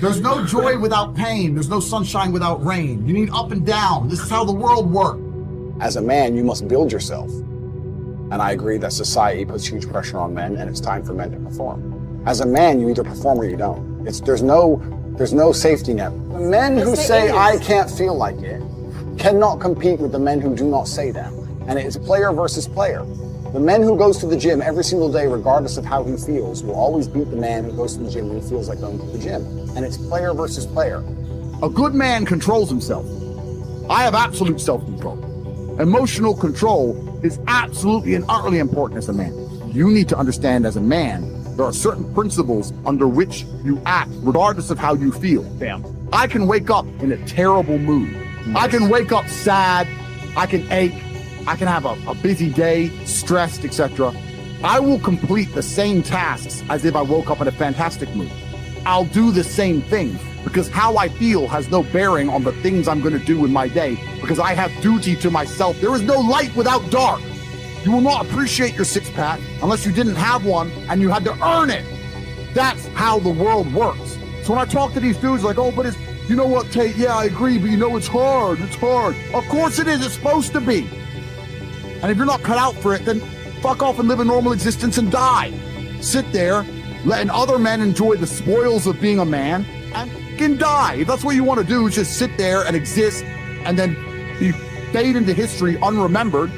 There's no joy without pain. There's no sunshine without rain. You need up and down. This is how the world works. As a man, you must build yourself. And I agree that society puts huge pressure on men, and it's time for men to perform. As a man, you either perform or you don't. It's there's no there's no safety net. The men who say there I can't feel like it cannot compete with the men who do not say that. And it's player versus player. The man who goes to the gym every single day, regardless of how he feels, will always beat the man who goes to the gym when he feels like going to the gym. And it's player versus player. A good man controls himself. I have absolute self control. Emotional control is absolutely and utterly important as a man. You need to understand as a man, there are certain principles under which you act, regardless of how you feel. Bam. I can wake up in a terrible mood. I can wake up sad. I can ache. I can have a, a busy day, stressed, etc. I will complete the same tasks as if I woke up in a fantastic mood. I'll do the same thing because how I feel has no bearing on the things I'm going to do in my day because I have duty to myself. There is no light without dark. You will not appreciate your six pack unless you didn't have one and you had to earn it. That's how the world works. So when I talk to these dudes, like, oh, but it's, you know what, Tate? Yeah, I agree, but you know, it's hard. It's hard. Of course it is. It's supposed to be. And if you're not cut out for it, then fuck off and live a normal existence and die. Sit there, letting other men enjoy the spoils of being a man and can die. If that's what you want to do, just sit there and exist and then be fade into history unremembered.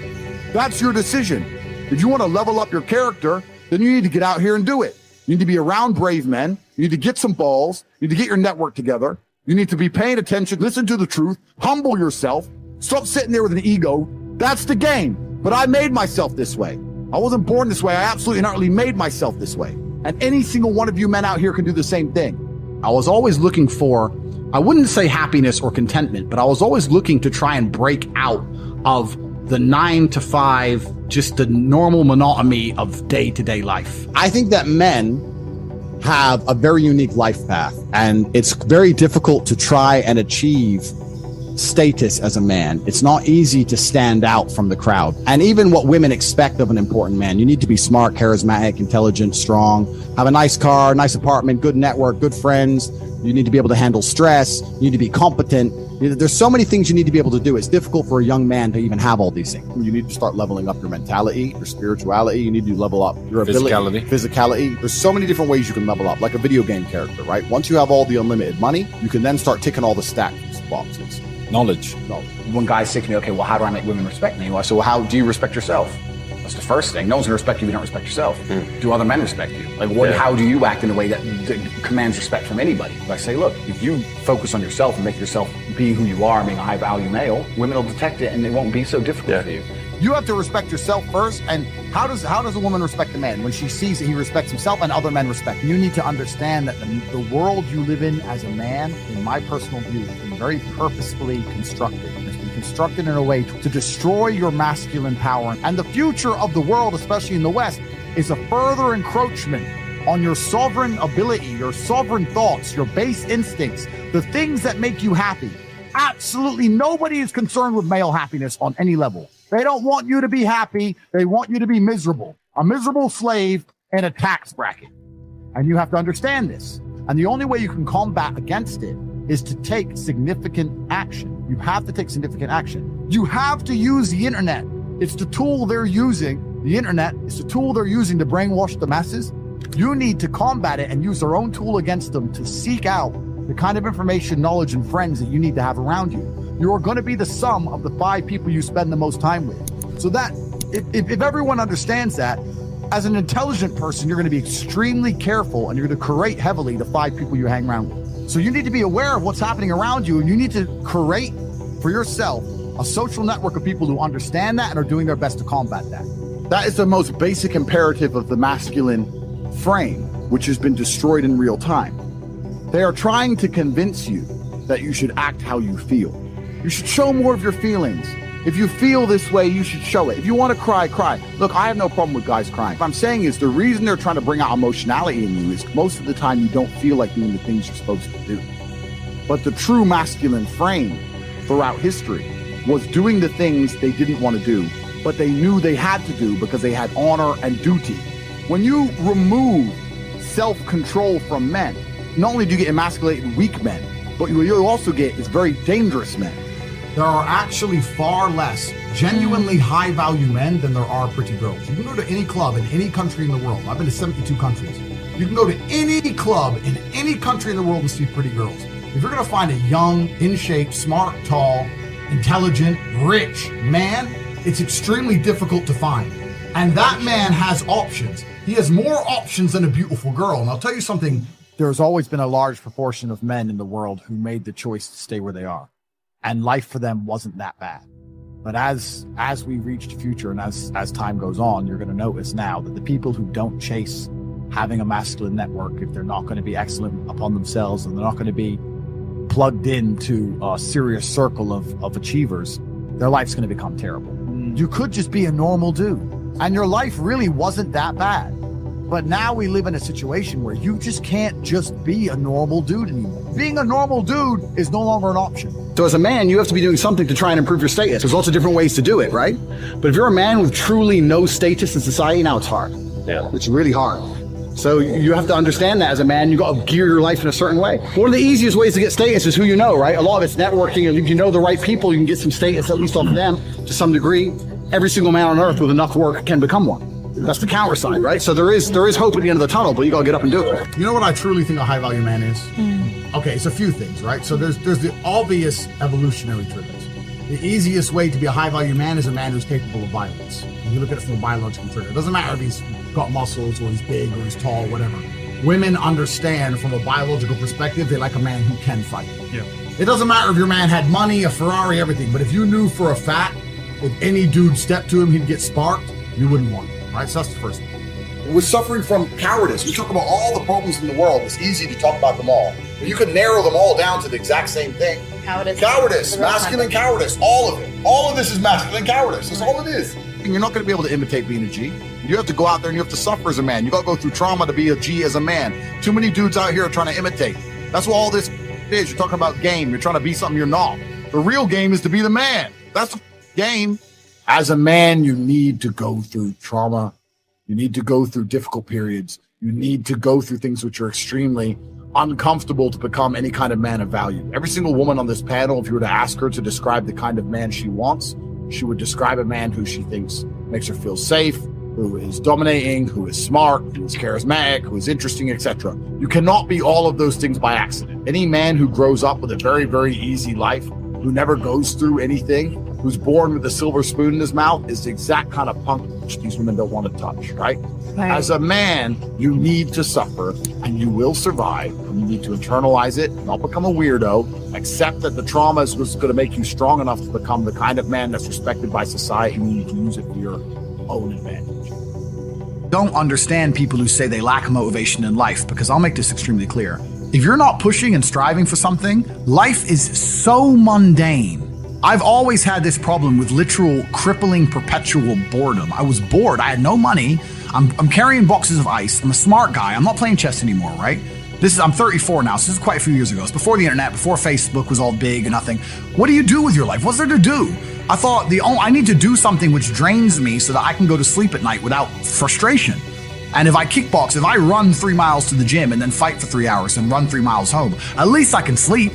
That's your decision. If you want to level up your character, then you need to get out here and do it. You need to be around brave men. You need to get some balls. You need to get your network together. You need to be paying attention, listen to the truth, humble yourself, stop sitting there with an ego. That's the game. But I made myself this way. I wasn't born this way. I absolutely and utterly made myself this way. And any single one of you men out here can do the same thing. I was always looking for, I wouldn't say happiness or contentment, but I was always looking to try and break out of the nine to five, just the normal monotony of day to day life. I think that men have a very unique life path, and it's very difficult to try and achieve status as a man. It's not easy to stand out from the crowd. And even what women expect of an important man, you need to be smart, charismatic, intelligent, strong, have a nice car, nice apartment, good network, good friends. You need to be able to handle stress. You need to be competent. There's so many things you need to be able to do. It's difficult for a young man to even have all these things. You need to start leveling up your mentality, your spirituality. You need to level up your ability, Physicality. physicality. There's so many different ways you can level up, like a video game character, right? Once you have all the unlimited money, you can then start ticking all the stats boxes. Knowledge. When guys say to me, okay, well, how do I make women respect me? Well, I said, well, how do you respect yourself? That's the first thing. No one's gonna respect you if you don't respect yourself. Hmm. Do other men respect you? Like, what? Yeah. How do you act in a way that, that commands respect from anybody? I say, look, if you focus on yourself and make yourself be who you are, being a high value male, women will detect it and it won't be so difficult for you. You have to respect yourself first. And how does how does a woman respect a man when she sees that he respects himself and other men respect? You need to understand that the, the world you live in as a man, in my personal view, has been very purposefully constructed. It's been constructed in a way to, to destroy your masculine power. And the future of the world, especially in the West, is a further encroachment on your sovereign ability, your sovereign thoughts, your base instincts, the things that make you happy. Absolutely nobody is concerned with male happiness on any level. They don't want you to be happy. They want you to be miserable, a miserable slave in a tax bracket. And you have to understand this. And the only way you can combat against it is to take significant action. You have to take significant action. You have to use the internet. It's the tool they're using. The internet is the tool they're using to brainwash the masses. You need to combat it and use their own tool against them to seek out the kind of information, knowledge, and friends that you need to have around you. You are going to be the sum of the five people you spend the most time with. So that if, if, if everyone understands that, as an intelligent person, you're going to be extremely careful and you're going to curate heavily the five people you hang around with. So you need to be aware of what's happening around you and you need to curate for yourself a social network of people who understand that and are doing their best to combat that. That is the most basic imperative of the masculine frame, which has been destroyed in real time. They are trying to convince you that you should act how you feel. You should show more of your feelings. If you feel this way, you should show it. If you want to cry, cry. Look, I have no problem with guys crying. What I'm saying is the reason they're trying to bring out emotionality in you is most of the time you don't feel like doing the things you're supposed to do. But the true masculine frame throughout history was doing the things they didn't want to do, but they knew they had to do because they had honor and duty. When you remove self control from men, not only do you get emasculated weak men, but what you also get is very dangerous men. There are actually far less genuinely hmm. high value men than there are pretty girls. You can go to any club in any country in the world. I've been to 72 countries. You can go to any club in any country in the world and see pretty girls. If you're going to find a young, in shape, smart, tall, intelligent, rich man, it's extremely difficult to find. And that man has options. He has more options than a beautiful girl. And I'll tell you something there's always been a large proportion of men in the world who made the choice to stay where they are. And life for them wasn't that bad. But as as we reach the future and as as time goes on, you're going to notice now that the people who don't chase having a masculine network, if they're not going to be excellent upon themselves and they're not going to be plugged into a serious circle of, of achievers, their life's going to become terrible. You could just be a normal dude, and your life really wasn't that bad. But now we live in a situation where you just can't just be a normal dude anymore. Being a normal dude is no longer an option. So as a man, you have to be doing something to try and improve your status. There's lots of different ways to do it, right? But if you're a man with truly no status in society, now it's hard. Yeah. It's really hard. So you have to understand that as a man, you've got to gear your life in a certain way. One of the easiest ways to get status is who you know, right? A lot of it's networking, and if you know the right people, you can get some status at least off of them to some degree. Every single man on earth with enough work can become one. That's the counter side, right? So there is there is hope at the end of the tunnel, but you got to get up and do it. You know what I truly think a high value man is? Hmm. Okay, it's a few things, right? So there's there's the obvious evolutionary triggers. The easiest way to be a high value man is a man who's capable of violence. You look at it from a biological trigger. It doesn't matter if he's got muscles or he's big or he's tall, whatever. Women understand from a biological perspective they like a man who can fight. Yeah. It doesn't matter if your man had money, a Ferrari, everything, but if you knew for a fact if any dude stepped to him he'd get sparked, you wouldn't want him. Right? So that's the first thing. We're suffering from cowardice. We talk about all the problems in the world. It's easy to talk about them all. But you can narrow them all down to the exact same thing. Cowardice. Cowardice, masculine cowardice, all of it. All of this is masculine cowardice. That's all it is. And you're not going to be able to imitate being a G. You have to go out there and you have to suffer as a man. You got to go through trauma to be a G as a man. Too many dudes out here are trying to imitate. That's what all this is. You're talking about game. You're trying to be something you're not. The real game is to be the man. That's the game. As a man, you need to go through trauma. You need to go through difficult periods. You need to go through things which are extremely uncomfortable to become any kind of man of value. Every single woman on this panel, if you were to ask her to describe the kind of man she wants, she would describe a man who she thinks makes her feel safe, who is dominating, who is smart, who is charismatic, who is interesting, etc. You cannot be all of those things by accident. Any man who grows up with a very, very easy life, who never goes through anything, who's born with a silver spoon in his mouth, is the exact kind of punk which these women don't want to touch, right? As a man, you need to suffer and you will survive. And you need to internalize it, not become a weirdo, accept that the trauma is what's going to make you strong enough to become the kind of man that's respected by society and you need to use it for your own advantage. Don't understand people who say they lack motivation in life because I'll make this extremely clear. If you're not pushing and striving for something, life is so mundane. I've always had this problem with literal crippling perpetual boredom. I was bored. I had no money. I'm, I'm carrying boxes of ice. I'm a smart guy. I'm not playing chess anymore, right? This is I'm 34 now, so this is quite a few years ago. It's before the internet, before Facebook was all big and nothing. What do you do with your life? What's there to do? I thought the only, I need to do something which drains me so that I can go to sleep at night without frustration. And if I kickbox, if I run three miles to the gym and then fight for three hours and run three miles home, at least I can sleep.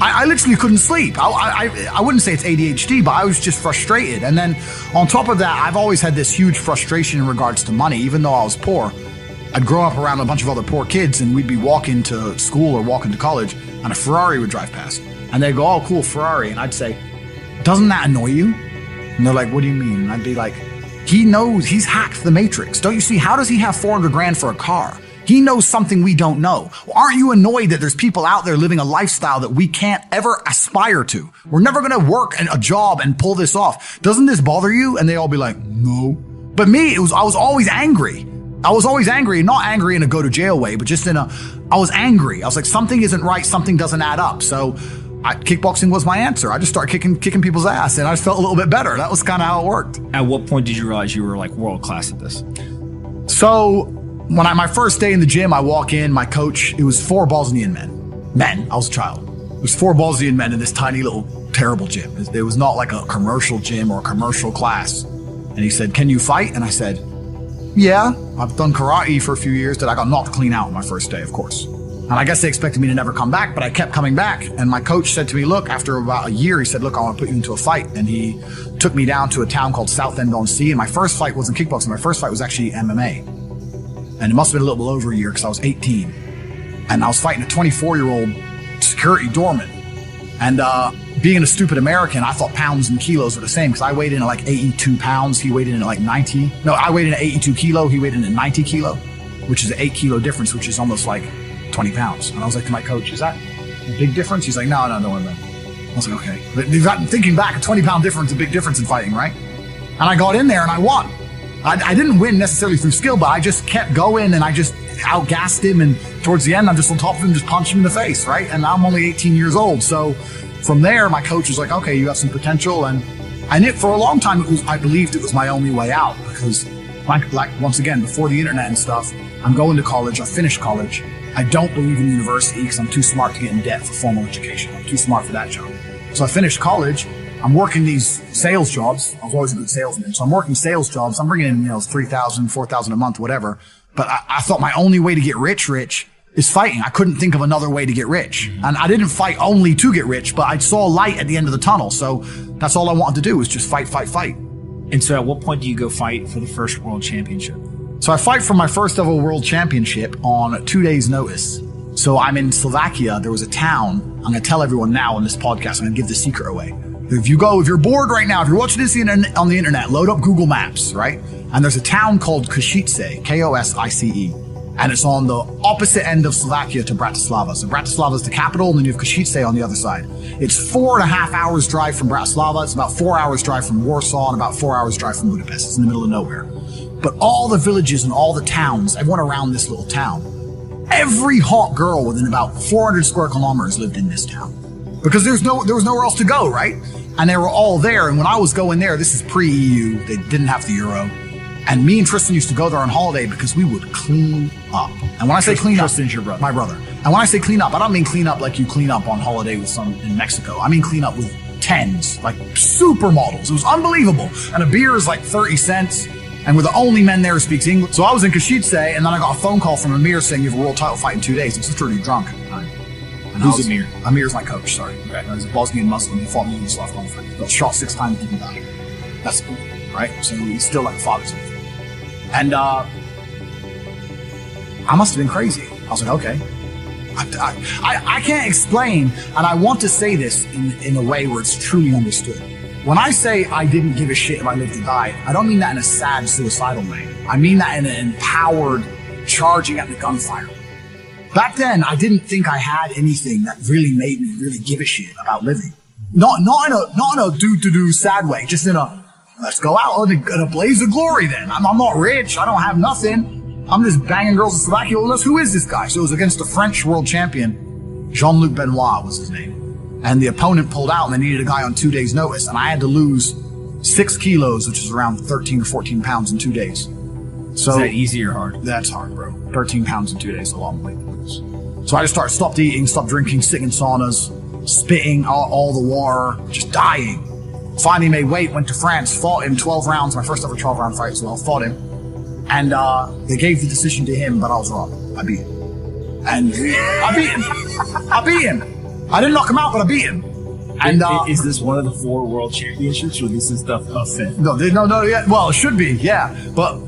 I, I literally couldn't sleep. I, I, I wouldn't say it's ADHD, but I was just frustrated. And then on top of that, I've always had this huge frustration in regards to money, even though I was poor. I'd grow up around a bunch of other poor kids, and we'd be walking to school or walking to college, and a Ferrari would drive past. And they'd go, Oh, cool, Ferrari. And I'd say, Doesn't that annoy you? And they're like, What do you mean? And I'd be like, He knows he's hacked the matrix. Don't you see? How does he have 400 grand for a car? He knows something we don't know. Aren't you annoyed that there's people out there living a lifestyle that we can't ever aspire to? We're never going to work a job and pull this off. Doesn't this bother you? And they all be like, no. But me, it was, I was always angry. I was always angry, not angry in a go to jail way, but just in a, I was angry. I was like, something isn't right. Something doesn't add up. So I, kickboxing was my answer. I just started kicking, kicking people's ass and I just felt a little bit better. That was kind of how it worked. At what point did you realize you were like world class at this? So when I my first day in the gym, I walk in, my coach, it was four Bosnian men. Men, I was a child. It was four Bosnian men in this tiny little terrible gym. It was not like a commercial gym or a commercial class. And he said, Can you fight? And I said, Yeah, I've done karate for a few years that I got knocked clean out on my first day, of course. And I guess they expected me to never come back, but I kept coming back. And my coach said to me, look, after about a year, he said, look, I want to put you into a fight. And he took me down to a town called Southend on Sea. And my first fight wasn't kickboxing. My first fight was actually MMA. And it must have been a little over a year because I was 18. And I was fighting a 24 year old security doorman. And, uh, being a stupid American, I thought pounds and kilos were the same because I weighed in at like 82 pounds. He weighed in at like 90. No, I weighed in at 82 kilo. He weighed in at 90 kilo, which is an eight kilo difference, which is almost like 20 pounds. And I was like to my coach, is that a big difference? He's like, no, no, no, no. I was like, okay. But thinking back, a 20 pound difference a big difference in fighting, right? And I got in there and I won. I, I didn't win necessarily through skill, but I just kept going and I just outgassed him. And towards the end, I'm just on top of him, just punching him in the face, right? And I'm only 18 years old. So from there, my coach was like, okay, you have some potential. And, and it, for a long time, it was, I believed it was my only way out because like, like, once again, before the internet and stuff, I'm going to college. I finished college. I don't believe in university because I'm too smart to get in debt for formal education. I'm too smart for that job. So I finished college. I'm working these sales jobs. I was always a good salesman. So I'm working sales jobs. I'm bringing in, you know, 3,000, 4,000 a month, whatever. But I, I thought my only way to get rich, rich is fighting. I couldn't think of another way to get rich. Mm-hmm. And I didn't fight only to get rich, but I saw light at the end of the tunnel. So that's all I wanted to do was just fight, fight, fight. And so at what point do you go fight for the first world championship? So I fight for my first ever world championship on two days notice. So I'm in Slovakia. There was a town. I'm going to tell everyone now on this podcast. I'm going to give the secret away. If you go, if you're bored right now, if you're watching this on the internet, load up Google Maps, right? And there's a town called Košice, K-O-S-I-C-E and it's on the opposite end of Slovakia to Bratislava. So Bratislava is the capital, and then you have Košice on the other side. It's four and a half hours drive from Bratislava. It's about four hours drive from Warsaw, and about four hours drive from Budapest. It's in the middle of nowhere. But all the villages and all the towns, everyone around this little town, every hot girl within about 400 square kilometers lived in this town because there's no there was nowhere else to go, right? And they were all there. And when I was going there, this is pre-EU. They didn't have the euro. And me and Tristan used to go there on holiday because we would clean up. And when I say clean up, Tristan's your brother. my brother. And when I say clean up, I don't mean clean up like you clean up on holiday with some in Mexico. I mean clean up with tens, like supermodels. It was unbelievable. And a beer is like 30 cents. And we're the only men there who speaks English. So I was in Košice, and then I got a phone call from Amir saying you have a world title fight in two days. I was literally drunk at the time. Who's Amir? Amir's my coach, sorry. Okay. He's a Bosnian Muslim. He fought me in Yugoslav conflict. Got shot six times and died. That's cool, right? So he's still like a father to me. And uh, I must have been crazy. I was like, okay. I, I, I, I can't explain, and I want to say this in, in a way where it's truly understood. When I say I didn't give a shit if I lived or died, I don't mean that in a sad, suicidal way. I mean that in an empowered, charging at the gunfire. Back then, I didn't think I had anything that really made me really give a shit about living. Not, not in a, not in a do to do sad way, just in a, let's go out in a, in a blaze of glory then. I'm, I'm not rich. I don't have nothing. I'm just banging girls in Slovakia. Well, who is this guy? So it was against the French world champion, Jean-Luc Benoit was his name. And the opponent pulled out and they needed a guy on two days notice. And I had to lose six kilos, which is around 13 or 14 pounds in two days. So Is that easy or hard? that's hard, bro. 13 pounds in two days is a long way lose. So I just started, stopped eating, stopped drinking, sitting in saunas, spitting all, all the war, just dying. Finally made weight, went to France, fought him 12 rounds, my first ever 12 round fight as well, fought him. And uh, they gave the decision to him, but I was wrong. I beat him. And I beat him. I beat him. I didn't knock him out, but I beat him. And uh, is this one of the four world championships, or this is the fifth? no, no, no, yeah. Well, it should be, yeah. But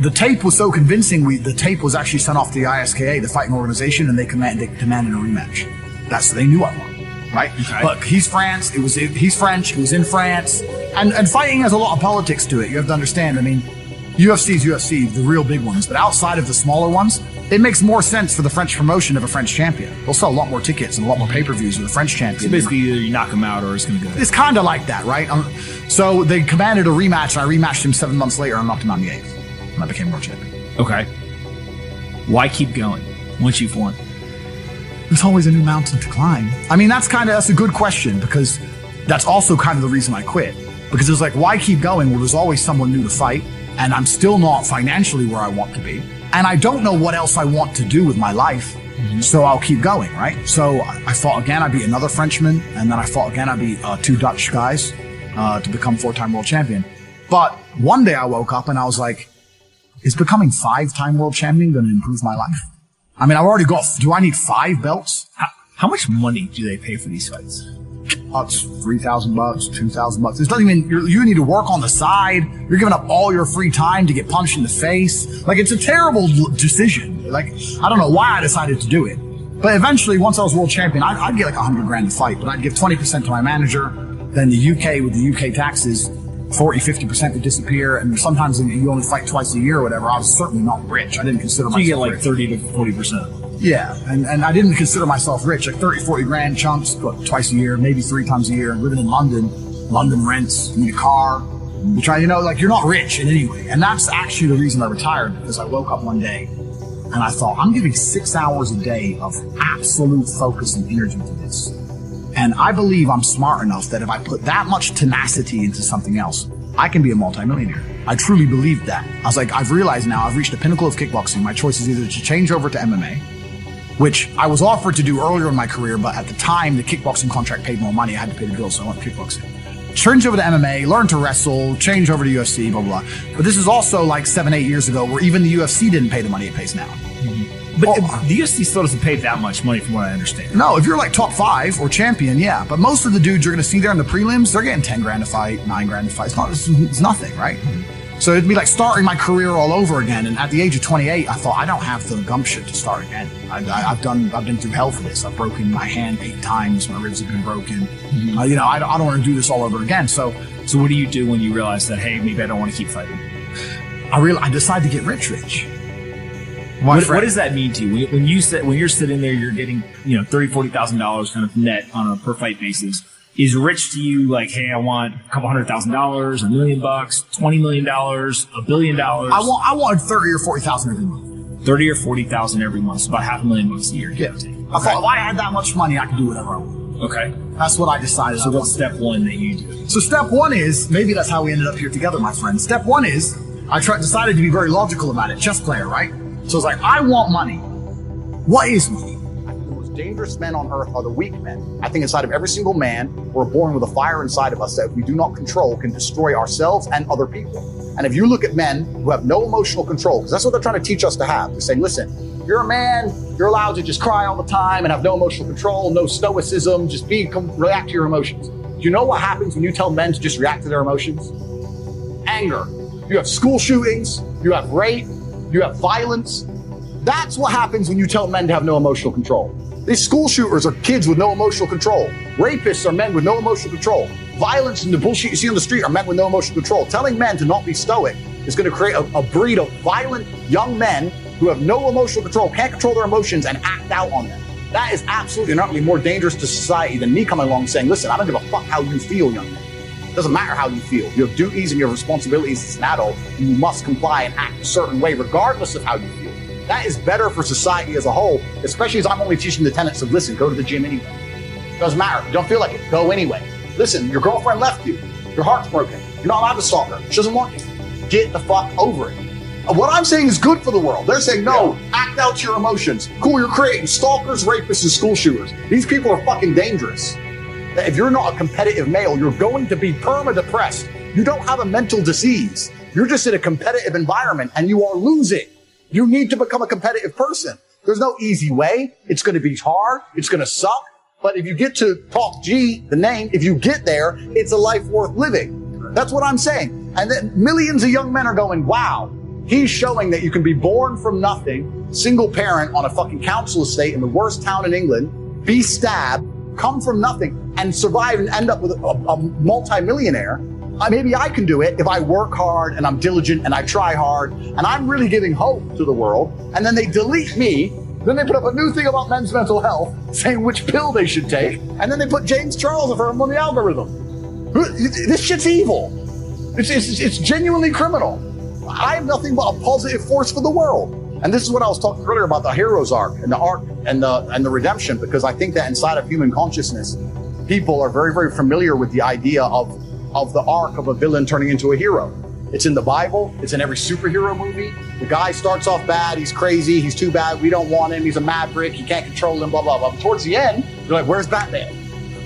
the tape was so convincing. We the tape was actually sent off to the ISKA, the fighting organization, and they commanded they demanded a rematch. That's they knew I won, right? Okay. But he's France. It was he's French. It was in France, and and fighting has a lot of politics to it. You have to understand. I mean, UFC is UFC, the real big ones, but outside of the smaller ones, it makes more sense for the French promotion of a French champion. They'll sell a lot more tickets and a lot more pay per views with a French champion. So basically, either you knock him out or it's going to go. It's kind of like that, right? Um, so they commanded a rematch, and I rematched him seven months later and knocked him out in the eighth. And I became world champion. Okay. Why keep going once you've won? There's always a new mountain to climb. I mean, that's kind of that's a good question because that's also kind of the reason I quit. Because it was like, why keep going? Well, there's always someone new to fight, and I'm still not financially where I want to be, and I don't know what else I want to do with my life. So I'll keep going, right? So I I fought again. I beat another Frenchman, and then I fought again. I beat uh, two Dutch guys uh, to become four-time world champion. But one day I woke up and I was like, is becoming five-time world champion going to improve my life? I mean, I've already got. Do I need five belts? How, how much money do they pay for these fights? That's three thousand bucks, two thousand bucks. It doesn't even. You need to work on the side. You're giving up all your free time to get punched in the face. Like it's a terrible decision. Like I don't know why I decided to do it, but eventually, once I was world champion, I'd, I'd get like a hundred grand to fight, but I'd give twenty percent to my manager. Then the UK with the UK taxes, 40, 50 percent would disappear, and sometimes you only fight twice a year or whatever. I was certainly not rich. I didn't consider So myself you get like rich. 30 to 40 percent. Yeah, and, and I didn't consider myself rich. Like 30, 40 grand chunks, but twice a year, maybe three times a year. Living in London, London rents, you need a car. You try, you know, like you're not rich in any way. And that's actually the reason I retired because I woke up one day and I thought, I'm giving six hours a day of absolute focus and energy to this. And I believe I'm smart enough that if I put that much tenacity into something else, I can be a multimillionaire. I truly believed that. I was like, I've realized now I've reached the pinnacle of kickboxing. My choice is either to change over to MMA, which I was offered to do earlier in my career, but at the time the kickboxing contract paid more money. I had to pay the bills, so I went to kickboxing. Change over to MMA, learn to wrestle, change over to UFC, blah, blah, blah. But this is also like seven, eight years ago where even the UFC didn't pay the money it pays now. Mm-hmm. But Oh. the UFC still doesn't pay that much money, from what I understand. No, if you're like top five or champion, yeah. But most of the dudes you're going to see there in the prelims, they're getting 10 grand a fight, nine grand a fight. It's, not, it's, it's nothing, right? So it'd be like starting my career all over again. And at the age of 28, I thought I don't have the gumption to start again. I, I, I've done, I've been through hell for this. I've broken my hand eight times. My ribs have been broken. Uh, you know, I, I don't want to do this all over again. So So what do you do when you realize that hey, maybe I don't want to keep fighting? I real I decided to get rich, rich. What, what does that mean to you when, when you sit when you're sitting there, you're getting you know thirty forty thousand dollars kind of net on a per fight basis. Is rich to you like hey, I want a couple hundred thousand dollars, a million bucks, twenty million dollars, a billion dollars? I want, I wanted 30 or 40,000 every month. thirty or forty thousand every month, so about half a million bucks a year. or take. I thought if I had that much money, I could do whatever I want. Okay. That's what I decided. So what's step one that you do? So step one is maybe that's how we ended up here together, my friend. Step one is I tried decided to be very logical about it. Chess player, right? So it's like I want money. What is money? I think The most dangerous men on earth are the weak men. I think inside of every single man, we're born with a fire inside of us that if we do not control can destroy ourselves and other people. And if you look at men who have no emotional control, because that's what they're trying to teach us to have, they're saying, listen, you're a man, you're allowed to just cry all the time and have no emotional control, no stoicism, just be, com- react to your emotions. Do you know what happens when you tell men to just react to their emotions? Anger. You have school shootings, you have rape, you have violence, that's what happens when you tell men to have no emotional control. These school shooters are kids with no emotional control. Rapists are men with no emotional control. Violence and the bullshit you see on the street are men with no emotional control. Telling men to not be stoic is going to create a, a breed of violent young men who have no emotional control, can't control their emotions, and act out on them. That is absolutely not only more dangerous to society than me coming along saying, listen, I don't give a fuck how you feel, young man. It doesn't matter how you feel. You have duties and your responsibilities as an adult, you must comply and act a certain way, regardless of how you feel. That is better for society as a whole, especially as I'm only teaching the tenets of listen, go to the gym anyway. Doesn't matter. If you don't feel like it. Go anyway. Listen, your girlfriend left you. Your heart's broken. You're not allowed to stalk her. She doesn't want you. Get the fuck over it. Uh, What I'm saying is good for the world. They're saying, no, act out your emotions. Cool, you're creating stalkers, rapists, and school shooters. These people are fucking dangerous. That if you're not a competitive male, you're going to be perma depressed. You don't have a mental disease. You're just in a competitive environment and you are losing. You need to become a competitive person. There's no easy way. It's going to be hard. It's going to suck. But if you get to Top G, the name, if you get there, it's a life worth living. That's what I'm saying. And then millions of young men are going, wow, he's showing that you can be born from nothing, single parent on a fucking council estate in the worst town in England, be stabbed, come from nothing, and survive and end up with a, a multimillionaire. Maybe I can do it if I work hard and I'm diligent and I try hard and I'm really giving hope to the world. And then they delete me. Then they put up a new thing about men's mental health saying which pill they should take. And then they put James Charles Affirm on the algorithm. This shit's evil. It's, it's, it's genuinely criminal. I am nothing but a positive force for the world. And this is what I was talking earlier about the hero's arc and the arc and the and the redemption, because I think that inside of human consciousness, people are very, very familiar with the idea of of the arc of a villain turning into a hero. It's in the Bible, it's in every superhero movie. The guy starts off bad, he's crazy, he's too bad, we don't want him, he's a maverick, you can't control him, blah blah blah. But towards the end, you're like, where's Batman?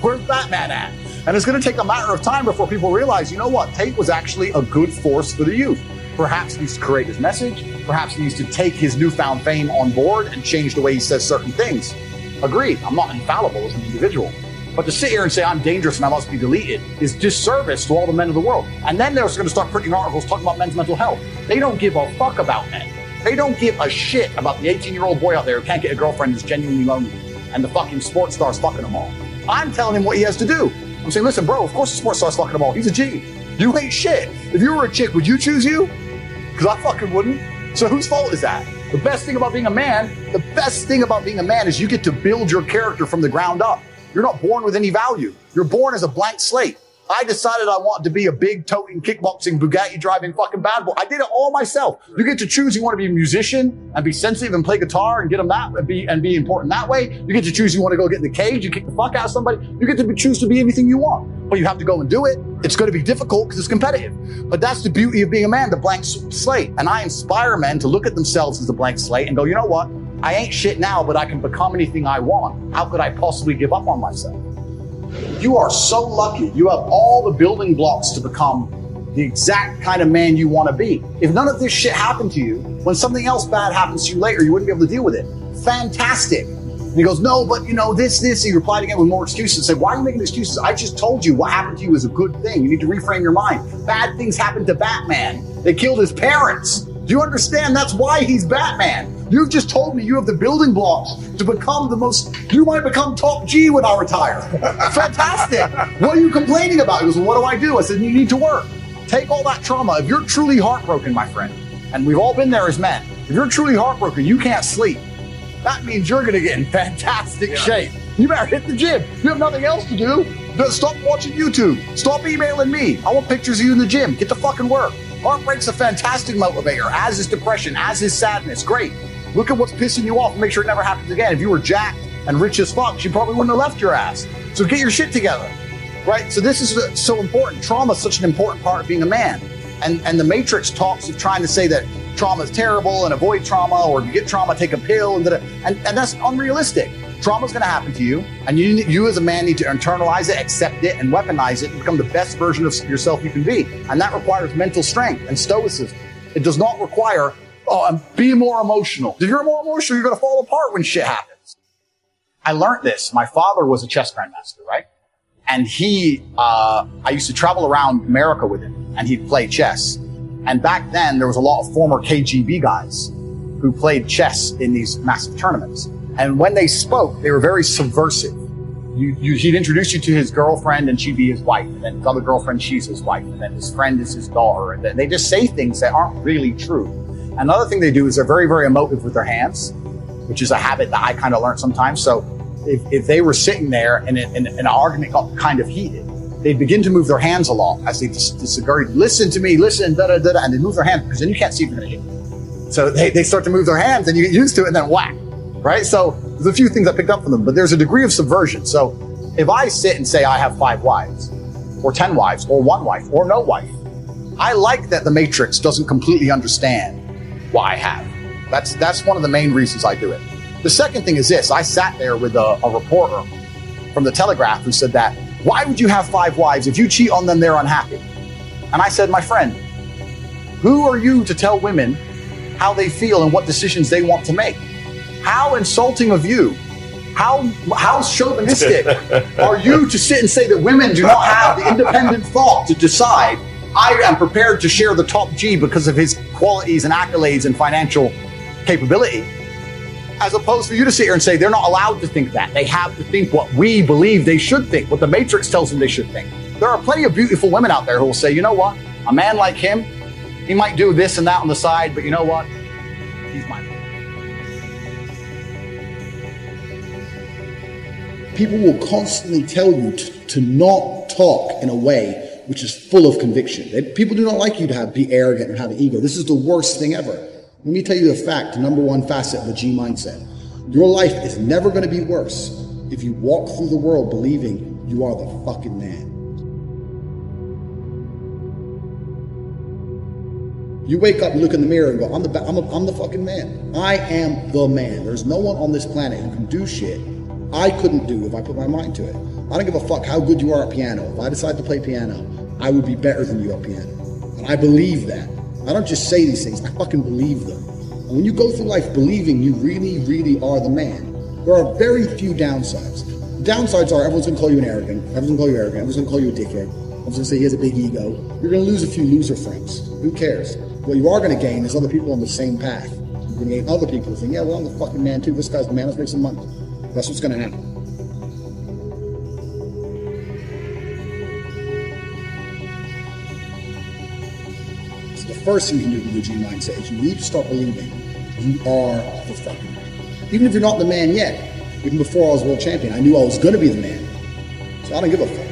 Where's Batman at? And it's to take a matter of time before people realize, you know what? Tate was actually a good force for the youth. Perhaps needs to create his message. perhaps needs to take his newfound fame on board and change the way he says certain things. Agreed. I'm not infallible as an individual. But to sit here and say I'm dangerous and I must be deleted is disservice to all the men of the world. And then they're going to start printing articles talking about men's mental health. They don't give a fuck about men. They don't give a shit about the 18 year old boy out there who can't get a girlfriend who's genuinely lonely and the fucking sports stars fucking them all. I'm telling him what he has to do. I'm saying, listen, bro, of course the sports star's fucking them all. He's a G. You ain't shit. If you were a chick, would you choose you? Because I fucking wouldn't. So whose fault is that? The best thing about being a man, the best thing about being a man is you get to build your character from the ground up. You're not born with any value. You're born as a blank slate. I decided I wanted to be a big toting kickboxing Bugatti driving fucking bad boy. I did it all myself. You get to choose. You want to be a musician and be sensitive and play guitar and get them that and be and be important that way. You get to choose. You want to go get in the cage. You kick the fuck out of somebody. You get to choose to be anything you want, but you have to go and do it. It's going to be difficult because it's competitive. But that's the beauty of being a man, the blank slate. And I inspire men to look at themselves as a blank slate and go, you know what? I ain't shit now, but I can become anything I want. How could I possibly give up on myself? You are so lucky. You have all the building blocks to become the exact kind of man you want to be. If none of this shit happened to you, when something else bad happens to you later, you wouldn't be able to deal with it. Fantastic. And he goes, no, but you know, this, this. He replied again with more excuses. Said, why are you making excuses? I just told you what happened to you is a good thing. You need to reframe your mind. Bad things happened to Batman. They killed his parents. Do you understand? That's why he's Batman. You've just told me you have the building blocks to become the most, you might become top G when I retire. Fantastic. what are you complaining about? He goes, well, what do I do? I said, you need to work. Take all that trauma. If you're truly heartbroken, my friend, and we've all been there as men, if you're truly heartbroken, you can't sleep. That means you're going to get in fantastic yeah. shape. You better hit the gym. You have nothing else to do. Stop watching YouTube. Stop emailing me. I want pictures of you in the gym. Get to fucking work. Heartbreak's a fantastic motivator, as is depression, as is sadness. Great. Look at what's pissing you off and make sure it never happens again. If you were jacked and rich as fuck, she probably wouldn't have left your ass. So get your shit together. Right? So this is so important. Trauma is such an important part of being a man. And and the Matrix talks of trying to say that trauma is terrible and avoid trauma, or if you get trauma, take a pill, and, and, and that's unrealistic. Trauma is going to happen to you, and you, you as a man need to internalize it, accept it, and weaponize it, and become the best version of yourself you can be. And that requires mental strength and stoicism. It does not require Oh, be more emotional. If you're more emotional, you're going to fall apart when shit happens. I learned this. My father was a chess grandmaster, right? And he, uh, I used to travel around America with him and he'd play chess. And back then there was a lot of former KGB guys who played chess in these massive tournaments. And when they spoke, they were very subversive. You, you, he'd introduce you to his girlfriend and she'd be his wife. And then his other girlfriend, she's his wife. And then his friend is his daughter. And they just say things that aren't really true. Another thing they do is they're very, very emotive with their hands, which is a habit that I kind of learned sometimes. So if, if they were sitting there and, and, and an argument got kind of heated, they'd begin to move their hands along as they disagree. Listen to me, listen, da da da, da. and they move their hands because then you can't see if you're going to hit. So they, they start to move their hands and you get used to it and then whack, right? So there's a few things I picked up from them, but there's a degree of subversion. So if I sit and say I have five wives or 10 wives or one wife or no wife, I like that the matrix doesn't completely understand what I have. That's that's one of the main reasons I do it. The second thing is this: I sat there with a, a reporter from the Telegraph who said that why would you have five wives if you cheat on them they're unhappy? And I said, my friend, who are you to tell women how they feel and what decisions they want to make? How insulting of you how how chauvinistic are you to sit and say that women do not have the independent thought to decide I am prepared to share the top G because of his qualities and accolades and financial capability. As opposed for you to sit here and say they're not allowed to think that. They have to think what we believe they should think, what the Matrix tells them they should think. There are plenty of beautiful women out there who will say, you know what? A man like him, he might do this and that on the side, but you know what? He's my man. People will constantly tell you to, to not talk in a way which is full of conviction. They, people do not like you to have, be arrogant and have an ego. This is the worst thing ever. Let me tell you the fact, number one facet of the G mindset. Your life is never going to be worse if you walk through the world believing you are the fucking man. You wake up, you look in the mirror and go, I'm the, I'm, a, I'm the fucking man. I am the man. There's no one on this planet who can do shit I couldn't do if I put my mind to it. I don't give a fuck how good you are at piano. If I decide to play piano, I would be better than you at piano. And I believe that. I don't just say these things, I fucking believe them. And when you go through life believing you really, really are the man, there are very few downsides. The downsides are everyone's gonna call you an arrogant, everyone's gonna call you arrogant, everyone's gonna call you a dickhead, everyone's gonna say he has a big ego. You're gonna lose a few loser friends. Who cares? What you are gonna gain is other people on the same path. You're gonna gain other people think, yeah, well, I'm the fucking man too. This guy's the man. Let's make some money. That's what's gonna happen. So the first thing you can do with the G mindset is you need to start believing you are the fucking man. Even if you're not the man yet, even before I was world champion, I knew I was gonna be the man. So I don't give a fuck.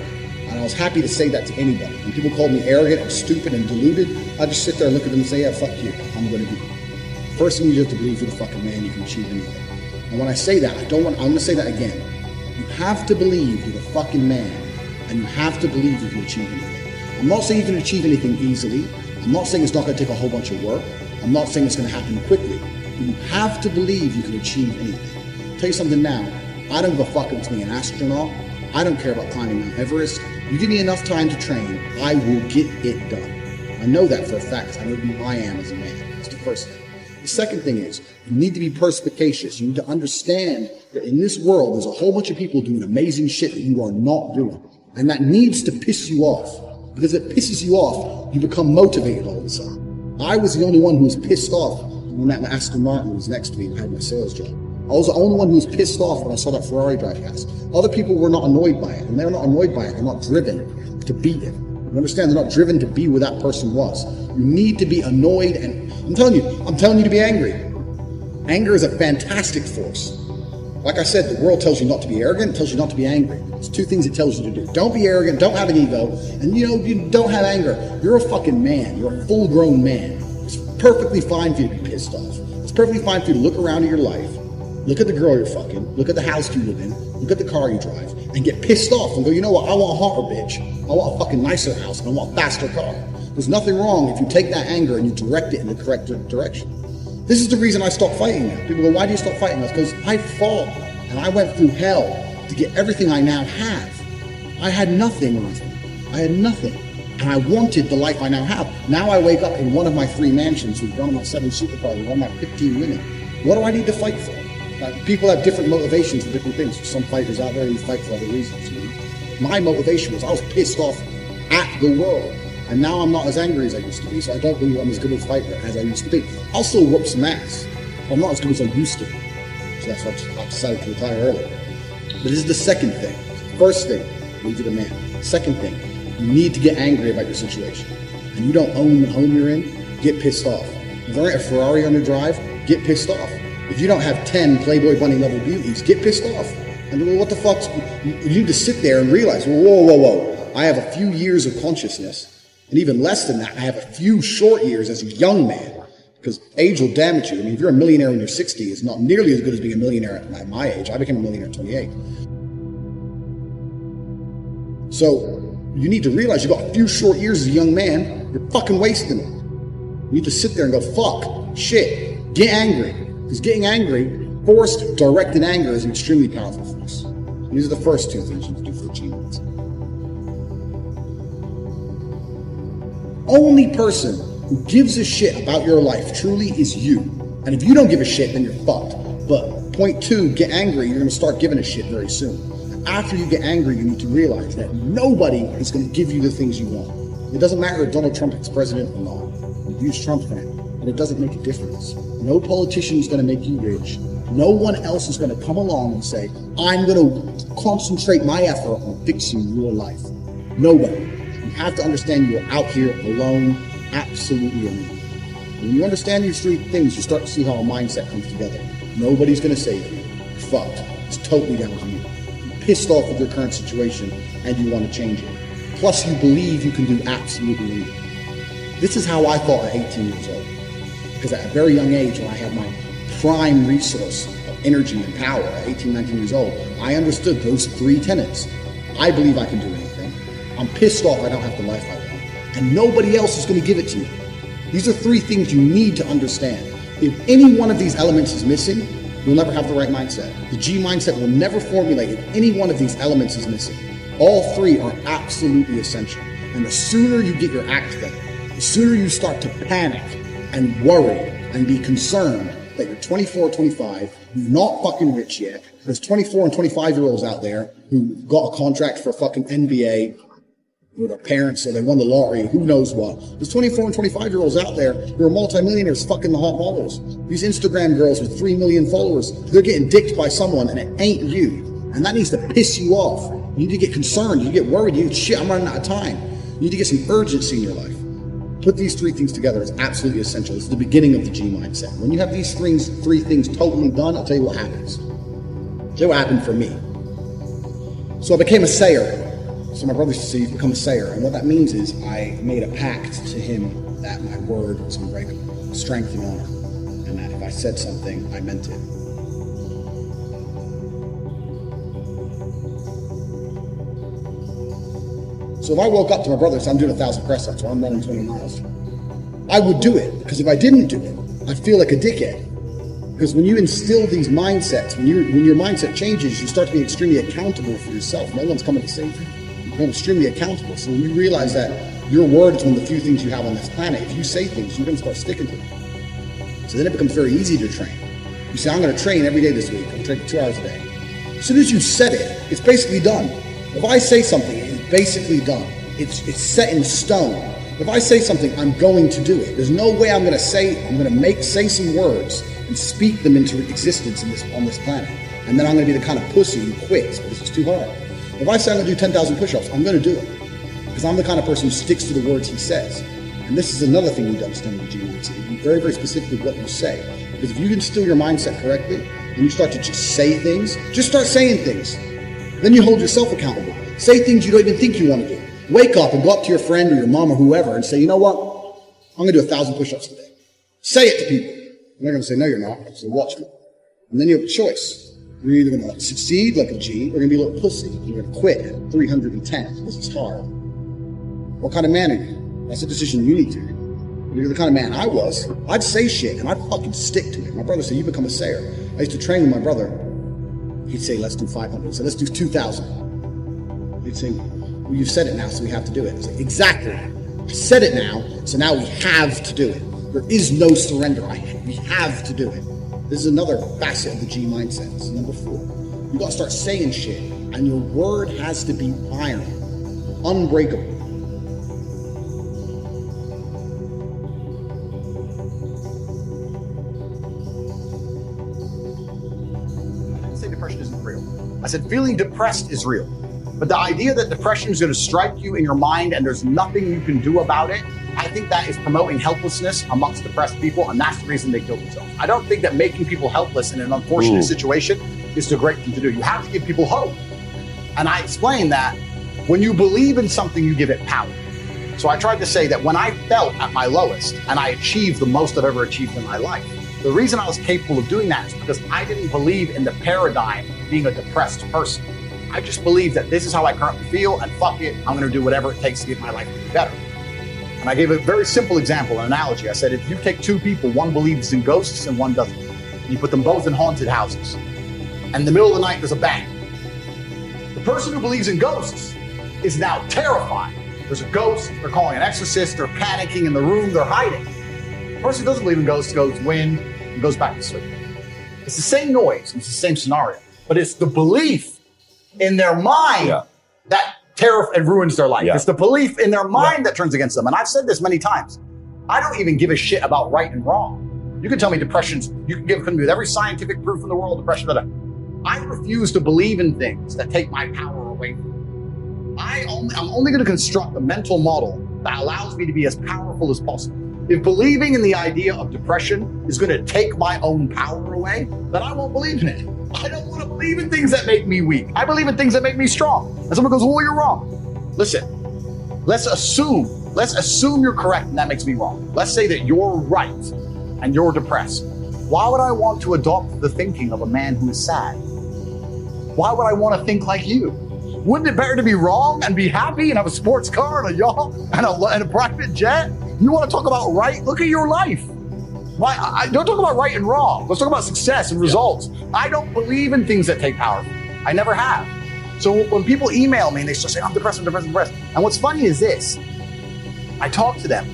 And I was happy to say that to anybody. When people called me arrogant and stupid and deluded, I just sit there and look at them and say, yeah, fuck you. I'm gonna be. First thing you have to believe you're the fucking man, you can achieve anything. And when I say that, I don't want I'm gonna say that again. You have to believe you're the fucking man, and you have to believe you can achieve anything. I'm not saying you can achieve anything easily. I'm not saying it's not gonna take a whole bunch of work. I'm not saying it's gonna happen quickly. But you have to believe you can achieve anything. I'll tell you something now. I don't give a fuck if it's being an astronaut. I don't care about climbing Mount Everest. You give me enough time to train, I will get it done. I know that for a fact. I know who I am as a man. That's the first thing. The second thing is you need to be perspicacious. You need to understand that in this world, there's a whole bunch of people doing amazing shit that you are not doing. And that needs to piss you off. Because if it pisses you off, you become motivated all of a sudden. I was the only one who was pissed off when that Aston Martin was next to me and had my sales job. I was the only one who was pissed off when I saw that Ferrari drive past. Other people were not annoyed by it. And they're not annoyed by it. They're not driven to beat it. You understand? They're not driven to be where that person was. You need to be annoyed and I'm telling you, I'm telling you to be angry. Anger is a fantastic force. Like I said, the world tells you not to be arrogant, tells you not to be angry. It's two things it tells you to do. Don't be arrogant, don't have an ego, and you know, you don't have anger. You're a fucking man. You're a full grown man. It's perfectly fine for you to be pissed off. It's perfectly fine for you to look around at your life, look at the girl you're fucking, look at the house you live in, look at the car you drive, and get pissed off and go, you know what, I want a hotter bitch. I want a fucking nicer house and I want a faster car. There's nothing wrong if you take that anger and you direct it in the correct direction. This is the reason I stopped fighting now. People go, why do you stop fighting? That's because I fought and I went through hell to get everything I now have. I had nothing, Martha. I had nothing. And I wanted the life I now have. Now I wake up in one of my three mansions with one of my seven supercars, with one of my 15 women. What do I need to fight for? Like, people have different motivations for different things. Some fighters out there fight for other reasons. You know? My motivation was I was pissed off at the world. And now I'm not as angry as I used to be, so I don't believe I'm as good a fighter as I used to be. I'll still whoop some ass. I'm not as good as I used to be. So that's why I decided to retire early. But this is the second thing. First thing, lead to the man. Second thing, you need to get angry about your situation. And you don't own the home you're in, get pissed off. If there ain't a Ferrari on your drive, get pissed off. If you don't have 10 Playboy Bunny level beauties, get pissed off. And well, what the fuck? You need to sit there and realize, whoa, whoa, whoa. I have a few years of consciousness. And even less than that, I have a few short years as a young man. Because age will damage you. I mean, if you're a millionaire when you're 60, it's not nearly as good as being a millionaire at my, age. I became a millionaire at 28. So you need to realize you've got a few short years as a young man. You're fucking wasting it. You need to sit there and go, fuck, shit, get angry. Because getting angry, forced, directed anger is an extremely powerful force. These are the first two things you need to do for achievements. Only person who gives a shit about your life truly is you. And if you don't give a shit, then you're fucked. But point two, get angry, you're gonna start giving a shit very soon. After you get angry, you need to realize that nobody is gonna give you the things you want. It doesn't matter if Donald Trump is president or not. I'm Trump fan, and it doesn't make a difference. No politician is gonna make you rich. No one else is gonna come along and say, I'm gonna concentrate my effort on fixing your life. Nobody. You have to understand you're out here alone, absolutely alone. When you understand these three things, you start to see how a mindset comes together. Nobody's going to save you. You're fucked. It's totally down to you. You're pissed off with your current situation and you want to change it. Plus, you believe you can do absolutely anything. This is how I thought at 18 years old. Because at a very young age, when I had my prime resource of energy and power at 18, 19 years old, I understood those three tenets. I believe I can do anything. I'm pissed off I don't have the life I want. And nobody else is going to give it to you. These are three things you need to understand. If any one of these elements is missing, you'll never have the right mindset. The G mindset will never formulate if any one of these elements is missing. All three are absolutely essential. And the sooner you get your act together, the sooner you start to panic and worry and be concerned that you're 24 25, you're not fucking rich yet. There's 24 and 25 year olds out there who got a contract for a fucking NBA with their parents or they won the lottery, who knows what. There's 24 and 25 year olds out there who are multimillionaires fucking the hot models. These Instagram girls with 3 million followers, they're getting dicked by someone and it ain't you. And that needs to piss you off. You need to get concerned. You get worried. You shit, I'm running out of time. You need to get some urgency in your life. Put these three things together. It's absolutely essential. It's the beginning of the G mindset. When you have these things, three things totally done, I'll tell you what happens. I'll tell you what happened for me. So I became a sayer. So my brother become a sayer," and what that means is I made a pact to him that my word was unbreakable, strength and honor, and that if I said something, I meant it. So if I woke up to my brother and said, I'm doing a thousand press ups or I'm running 20 miles, I would do it because if I didn't do it, I'd feel like a dickhead. Because when you instill these mindsets, when, you when your mindset changes, you start to be extremely accountable for yourself. No one's coming to save you. Extremely accountable. So when you realize that your word is one of the few things you have on this planet, if you say things, you're going to start sticking to them. So then it becomes very easy to train. You say, I'm going to train every day this week. I'm going to train two hours a day. As soon as you said it, it's basically done. If I say something, it's basically done. It's, it's set in stone. If I say something, I'm going to do it. There's no way I'm going to say, I'm going to make, say some words and speak them into existence in this, on this planet. And then I'm going to be the kind of pussy who quits because it's too hard. If I say I'm going to do 10,000 push-ups, I'm going to do it. Because I'm the kind of person who sticks to the words he says. And this is another thing need to understand with mindset. Be very, very specific with what you say. Because if you instill your mindset correctly and you start to just say things, just start saying things. Then you hold yourself accountable. Say things you don't even think you want to do. Wake up and go up to your friend or your mom or whoever and say, you know what? I'm going to do a thousand push-ups today. Say it to people. And they're going to say, no, you're not. So watch me. And then you have a choice. You're either going to succeed like a G or you're going to be a little pussy. And you're going to quit at 310 because it's hard. What kind of man are you? That's a decision you need to make. You're the kind of man I was, I'd say shit and I'd fucking stick to it. My brother said, you become a sayer. I used to train with my brother. He'd say, let's do 500. So let's do 2,000. He'd say, well, you've said it now, so we have to do it. Say, exactly. I said it now, so now we have to do it. There is no surrender. I, we have to do it. This is another facet of the G mindset. Number four. You got to start saying shit, and your word has to be iron, unbreakable. Depression isn't real. I said feeling depressed is real. But the idea that depression is going to strike you in your mind and there's nothing you can do about it, I think that is promoting helplessness amongst depressed people, and that's the reason they kill themselves. I don't think that making people helpless in an unfortunate Ooh. situation is the great thing to do. You have to give people hope. And I explained that when you believe in something, you give it power. So I tried to say that when I felt at my lowest and I achieved the most I've ever achieved in my life, the reason I was capable of doing that is because I didn't believe in the paradigm of being a depressed person. I just believed that this is how I currently feel and fuck it, I'm going to do whatever it takes to get my life to be better. And I gave a very simple example, an analogy. I said, if you take two people, one believes in ghosts and one doesn't, and you put them both in haunted houses, and in the middle of the night there's a bang. The person who believes in ghosts is now terrified. There's a ghost, they're calling an exorcist, they're panicking in the room, they're hiding. The person who doesn't believe in ghosts goes wind and goes back to sleep. It's the same noise, it's the same scenario, but it's the belief in their mind Yeah. that terror and ruins their life. Yeah. It's the belief in their mind that turns against them. And I've said this many times. I don't even give a shit about right and wrong. You can tell me depression's, you can give me with every scientific proof in the world, depression, blah, blah. I refuse to believe in things that take my power away from me. I only, I'm only going to construct a mental model that allows me to be as powerful as possible. If believing in the idea of depression is going to take my own power away, then I won't believe in it. I don't want to believe in things that make me weak. I believe in things that make me strong. And someone goes, well, you're wrong. Listen, let's assume, let's assume you're correct and that makes me wrong. Let's say that you're right and you're depressed. Why would I want to adopt the thinking of a man who is sad? Why would I want to think like you? Wouldn't it better to be wrong and be happy and have a sports car and a yacht and a, and a private jet? You want to talk about right? Look at your life. Why? I, don't talk about right and wrong. Let's talk about success and results. I don't believe in things that take power. I never have. So when people email me and they start saying, I'm depressed, I'm depressed, I'm depressed. And what's funny is this I talk to them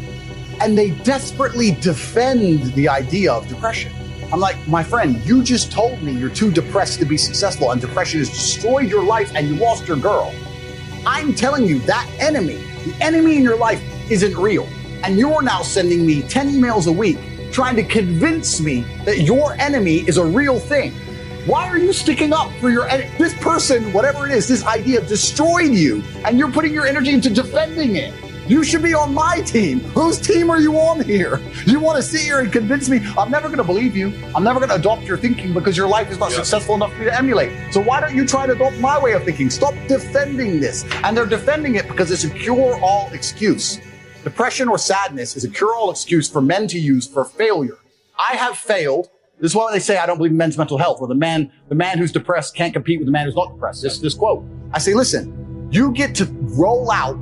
and they desperately defend the idea of depression. I'm like, my friend, you just told me you're too depressed to be successful and depression has destroyed your life and you lost your girl. I'm telling you, that enemy, the enemy in your life, isn't real. And you're now sending me 10 emails a week trying to convince me that your enemy is a real thing. Why are you sticking up for your enemy? This person, whatever it is, this idea destroyed you, and you're putting your energy into defending it. You should be on my team. Whose team are you on here? You want to sit here and convince me I'm never going to believe you. I'm never going to adopt your thinking because your life is not successful enough for me to emulate. So why don't you try to adopt my way of thinking? Stop defending this. And they're defending it because it's a cure all excuse. Depression or sadness is a cure all excuse for men to use for failure. I have failed. This is why they say I don't believe in men's mental health, where the man, the man who's depressed can't compete with the man who's not depressed. This, this quote. I say, listen, you get to roll out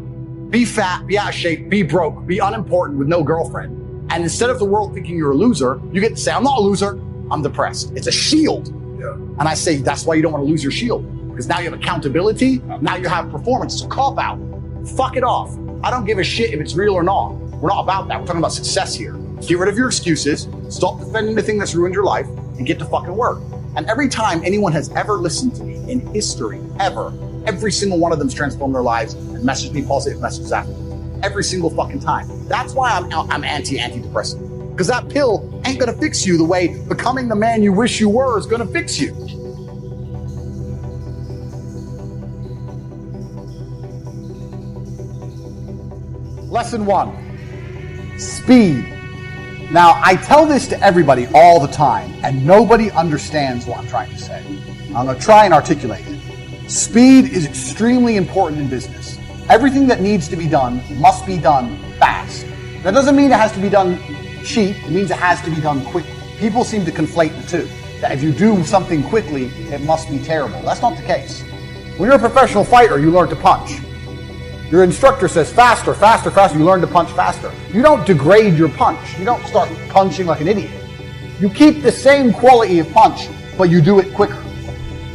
be fat, be out of shape, be broke, be unimportant with no girlfriend. And instead of the world thinking you're a loser, you get to say, I'm not a loser, I'm depressed. It's a shield. Yeah. And I say, that's why you don't want to lose your shield. Because now you have accountability, now you have performance. It's a cop out. Fuck it off. I don't give a shit if it's real or not. We're not about that. We're talking about success here. Get rid of your excuses, stop defending the thing that's ruined your life, and get to fucking work. And every time anyone has ever listened to me in history, ever, every single one of them's transformed their lives and messaged me positive messages afterwards. Every single fucking time. That's why I'm, I'm anti antidepressant. Because that pill ain't gonna fix you the way becoming the man you wish you were is gonna fix you. Lesson one speed. Now, I tell this to everybody all the time, and nobody understands what I'm trying to say. I'm going to try and articulate it. Speed is extremely important in business. Everything that needs to be done must be done fast. That doesn't mean it has to be done cheap, it means it has to be done quickly. People seem to conflate the two. That if you do something quickly, it must be terrible. That's not the case. When you're a professional fighter, you learn to punch. Your instructor says faster, faster, faster. You learn to punch faster. You don't degrade your punch. You don't start punching like an idiot. You keep the same quality of punch, but you do it quicker.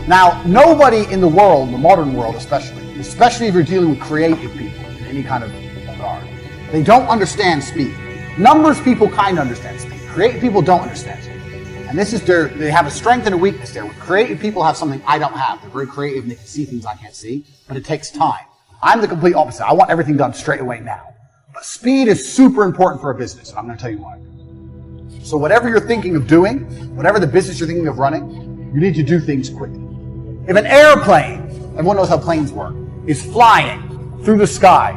Now, nobody in the world, the modern world especially, especially if you're dealing with creative people in any kind of regard, they don't understand speed. Numbers people kind of understand speed. Creative people don't understand speed. And this is their, they have a strength and a weakness there. Creative people have something I don't have. They're very creative and they can see things I can't see, but it takes time. I'm the complete opposite. I want everything done straight away now. But speed is super important for a business, and I'm going to tell you why. So whatever you're thinking of doing, whatever the business you're thinking of running, you need to do things quickly. If an airplane, everyone knows how planes work, is flying through the sky,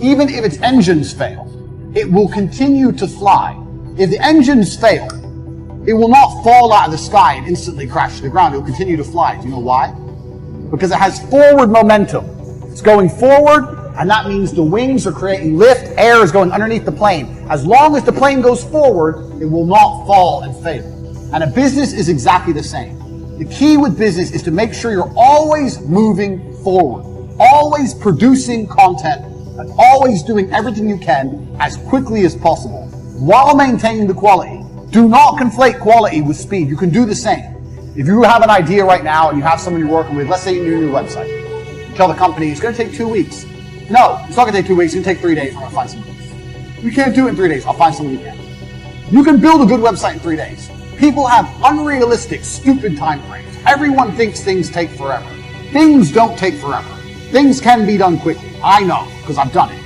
even if its engines fail, it will continue to fly. If the engines fail, it will not fall out of the sky and instantly crash to the ground. It will continue to fly. Do you know why? because it has forward momentum. It's going forward, and that means the wings are creating lift, air is going underneath the plane. As long as the plane goes forward, it will not fall and fail. And a business is exactly the same. The key with business is to make sure you're always moving forward, always producing content, and always doing everything you can as quickly as possible while maintaining the quality. Do not conflate quality with speed. You can do the same. If you have an idea right now and you have someone you're working with, let's say you need a new website, you tell the company it's going to take two weeks. No, it's not going to take two weeks. It's going to take three days. I'm going to find someone. We can't do it in three days. I'll find someone who can. You can build a good website in three days. People have unrealistic, stupid time frames. Everyone thinks things take forever. Things don't take forever. Things can be done quickly. I know because I've done it.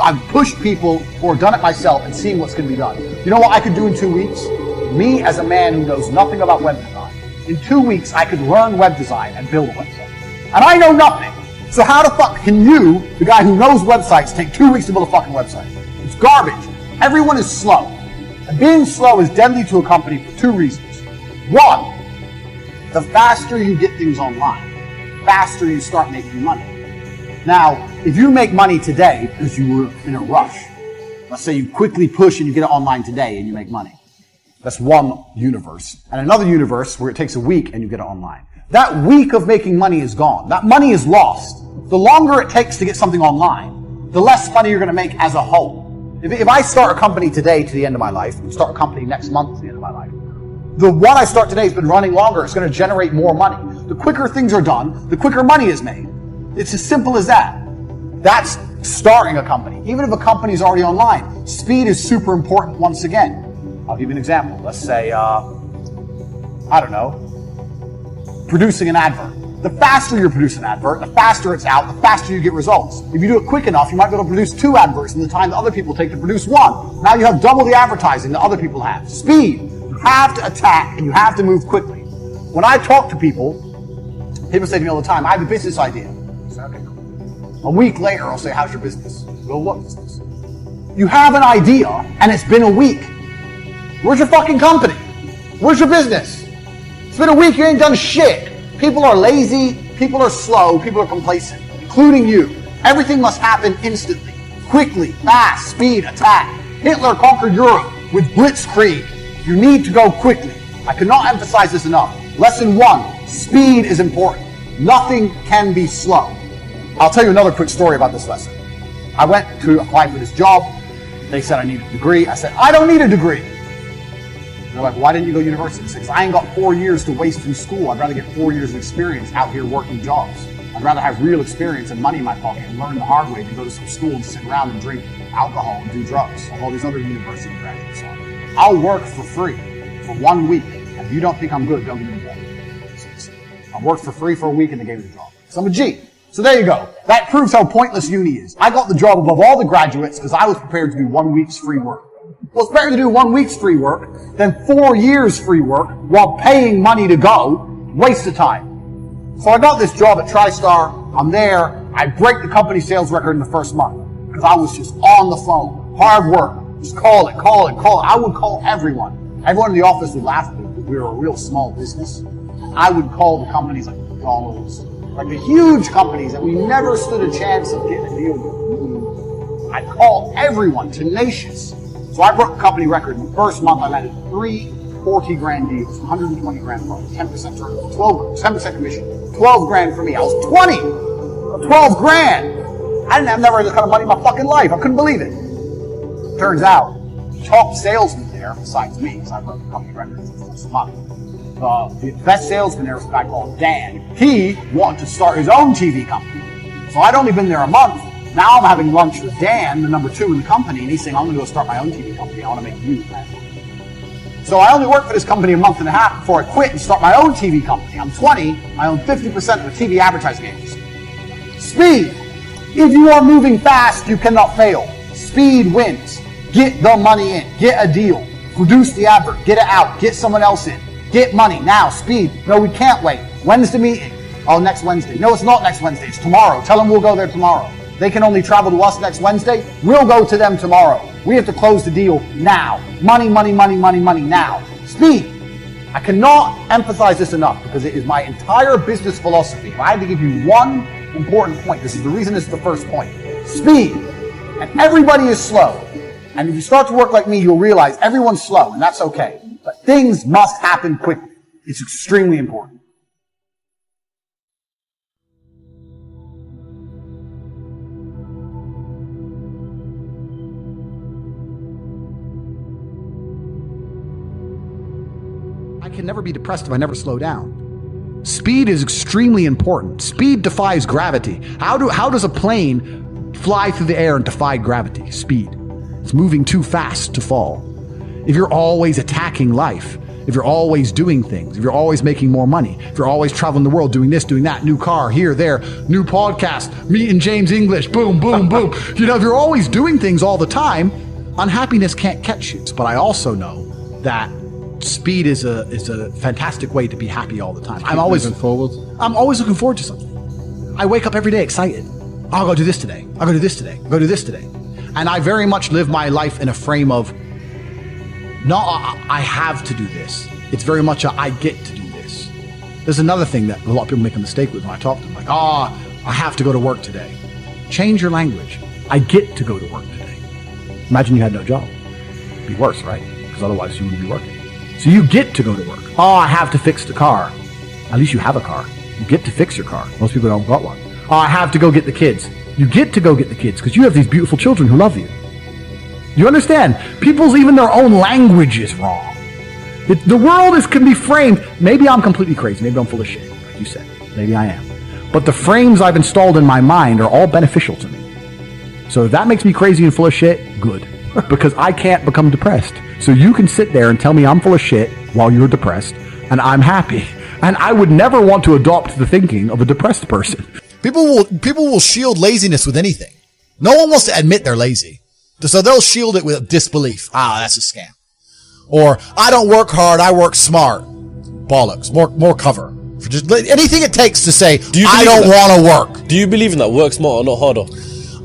I've, pushed people or done it myself and seen what's going to be done. You know what I could do in two weeks? Me as a man who knows nothing about web design in two weeks, I could learn web design and build a website. And I know nothing. So how the fuck can you, the guy who knows websites, take two weeks to build a fucking website? It's garbage. Everyone is slow. And being slow is deadly to a company for two reasons. One, the faster you get things online, faster you start making money. Now, if you make money today because you were in a rush, let's say you quickly push and you get it online today and you make money. That's one universe. And another universe where it takes a week and you get it online. That week of making money is gone. That money is lost. The longer it takes to get something online, the less money you're going to make as a whole. If, if I start a company today to the end of my life, and start a company next month to the end of my life, the one I start today has been running longer. It's going to generate more money. The quicker things are done, the quicker money is made. It's as simple as that. That's starting a company, even if a company is already online. Speed is super important once again. I'll give you an example. Let's say, uh, I don't know, producing an advert. The faster you produce an advert, the faster it's out, the faster you get results. If you do it quick enough, you might be able to produce two adverts in the time that other people take to produce one. Now you have double the advertising that other people have. Speed. You have to attack and you have to move quickly. When I talk to people, people say to me all the time, I have a business idea. Say, okay, cool. A week later, I'll say, how's your business? Well, what business? You have an idea and it's been a week. Where's your fucking company? Where's your business? It's been a week, you ain't done shit. People are lazy, people are slow, people are complacent, including you. Everything must happen instantly, quickly, fast, speed, attack. Hitler conquered Europe with blitzkrieg. You need to go quickly. I cannot emphasize this enough. Lesson one, speed is important. Nothing can be slow. I'll tell you another quick story about this lesson. I went to apply for this job. They said I need a degree. I said, I don't need a degree. They're like, why didn't you go to university? Because I ain't got four years to waste in school. I'd rather get four years of experience out here working jobs. I'd rather have real experience and money in my pocket and learn the hard way than go to some school and sit around and drink alcohol and do drugs like all these other university graduates are. I'll work for free for one week. If you don't think I'm good, don't give me the job. I worked for free for a week and they gave me the job. So I'm a G. So there you go. That proves how pointless uni is. I got the job above all the graduates because I was prepared to do one week's free work. Well, it's better to do one week's free work than four years free work while paying money to go. Waste of time. So I got this job at TriStar. I'm there. I break the company sales record in the first month because I was just on the phone. Hard work. Just call it, call it, call it. I would call everyone. Everyone in the office would laugh at me because we were a real small business. I would call the companies like McDonald's, like the huge companies that we never stood a chance of getting a deal with. I'd call everyone, tenacious. So I broke the company record. In the first month, I landed three 40 grand deals, 120 grand profit, 10% turnover, 12, 10% commission, 12 grand for me. I was 20! 12 grand! I didn't have never had this kind of money in my fucking life. I couldn't believe it. Turns out, top salesman there, besides me, because I broke the company record for the first month, uh, the best salesman there was a guy called Dan. He wanted to start his own TV company. So I'd only been there a month. Now I'm having lunch with Dan, the number two in the company, and he's saying, I'm going to go start my own TV company. I want to make you man. So I only worked for this company a month and a half before I quit and start my own TV company. I'm 20. I own 50% of the TV advertising agency. Speed. If you are moving fast, you cannot fail. Speed wins. Get the money in. Get a deal. Produce the advert. Get it out. Get someone else in. Get money now. Speed. No, we can't wait. When's the meeting? Oh, next Wednesday. No, it's not next Wednesday. It's tomorrow. Tell them we'll go there tomorrow. They can only travel to us next Wednesday. We'll go to them tomorrow. We have to close the deal now. Money, money, money, money, money now. Speed. I cannot emphasize this enough because it is my entire business philosophy. If I had to give you one important point, this is the reason is the first point. Speed. And everybody is slow. And if you start to work like me, you'll realize everyone's slow, and that's okay. But things must happen quickly. It's extremely important. Can never be depressed if I never slow down. Speed is extremely important. Speed defies gravity. How do how does a plane fly through the air and defy gravity? Speed. It's moving too fast to fall. If you're always attacking life, if you're always doing things, if you're always making more money, if you're always traveling the world doing this, doing that, new car, here, there, new podcast, meeting James English, boom, boom, boom. You know, if you're always doing things all the time, unhappiness can't catch you. But I also know that speed is a is a fantastic way to be happy all the time. I'm always moving forward. I'm always looking forward to something. I wake up every day excited. I'll go do this today. I'll go do this today. I'll go do this today. And I very much live my life in a frame of not I I have to do this. It's very much a I get to do this. There's another thing that a lot of people make a mistake with when I talk to them, like, ah, I have to go to work today. Change your language. I get to go to work today. Imagine you had no job. It'd be worse, right? Because otherwise you wouldn't be working. So you get to go to work. Oh, I have to fix the car. At least you have a car. You get to fix your car. Most people don't got one. Oh, I have to go get the kids. You get to go get the kids because you have these beautiful children who love you. You understand? People's even their own language is wrong. It, the world is can be framed. Maybe I'm completely crazy. Maybe I'm full of shit, like you said. Maybe I am. But the frames I've installed in my mind are all beneficial to me. So if that makes me crazy and full of shit, good. Because I can't become depressed. So you can sit there and tell me I'm full of shit while you're depressed, and I'm happy. And I would never want to adopt the thinking of a depressed person. People will people will shield laziness with anything. No one wants to admit they're lazy. So they'll shield it with disbelief. Ah, that's a scam. Or I don't work hard, I work smart. Bollocks. More more cover. For just anything it takes to say you I don't want to work. Do you believe in that? Work smarter, not harder.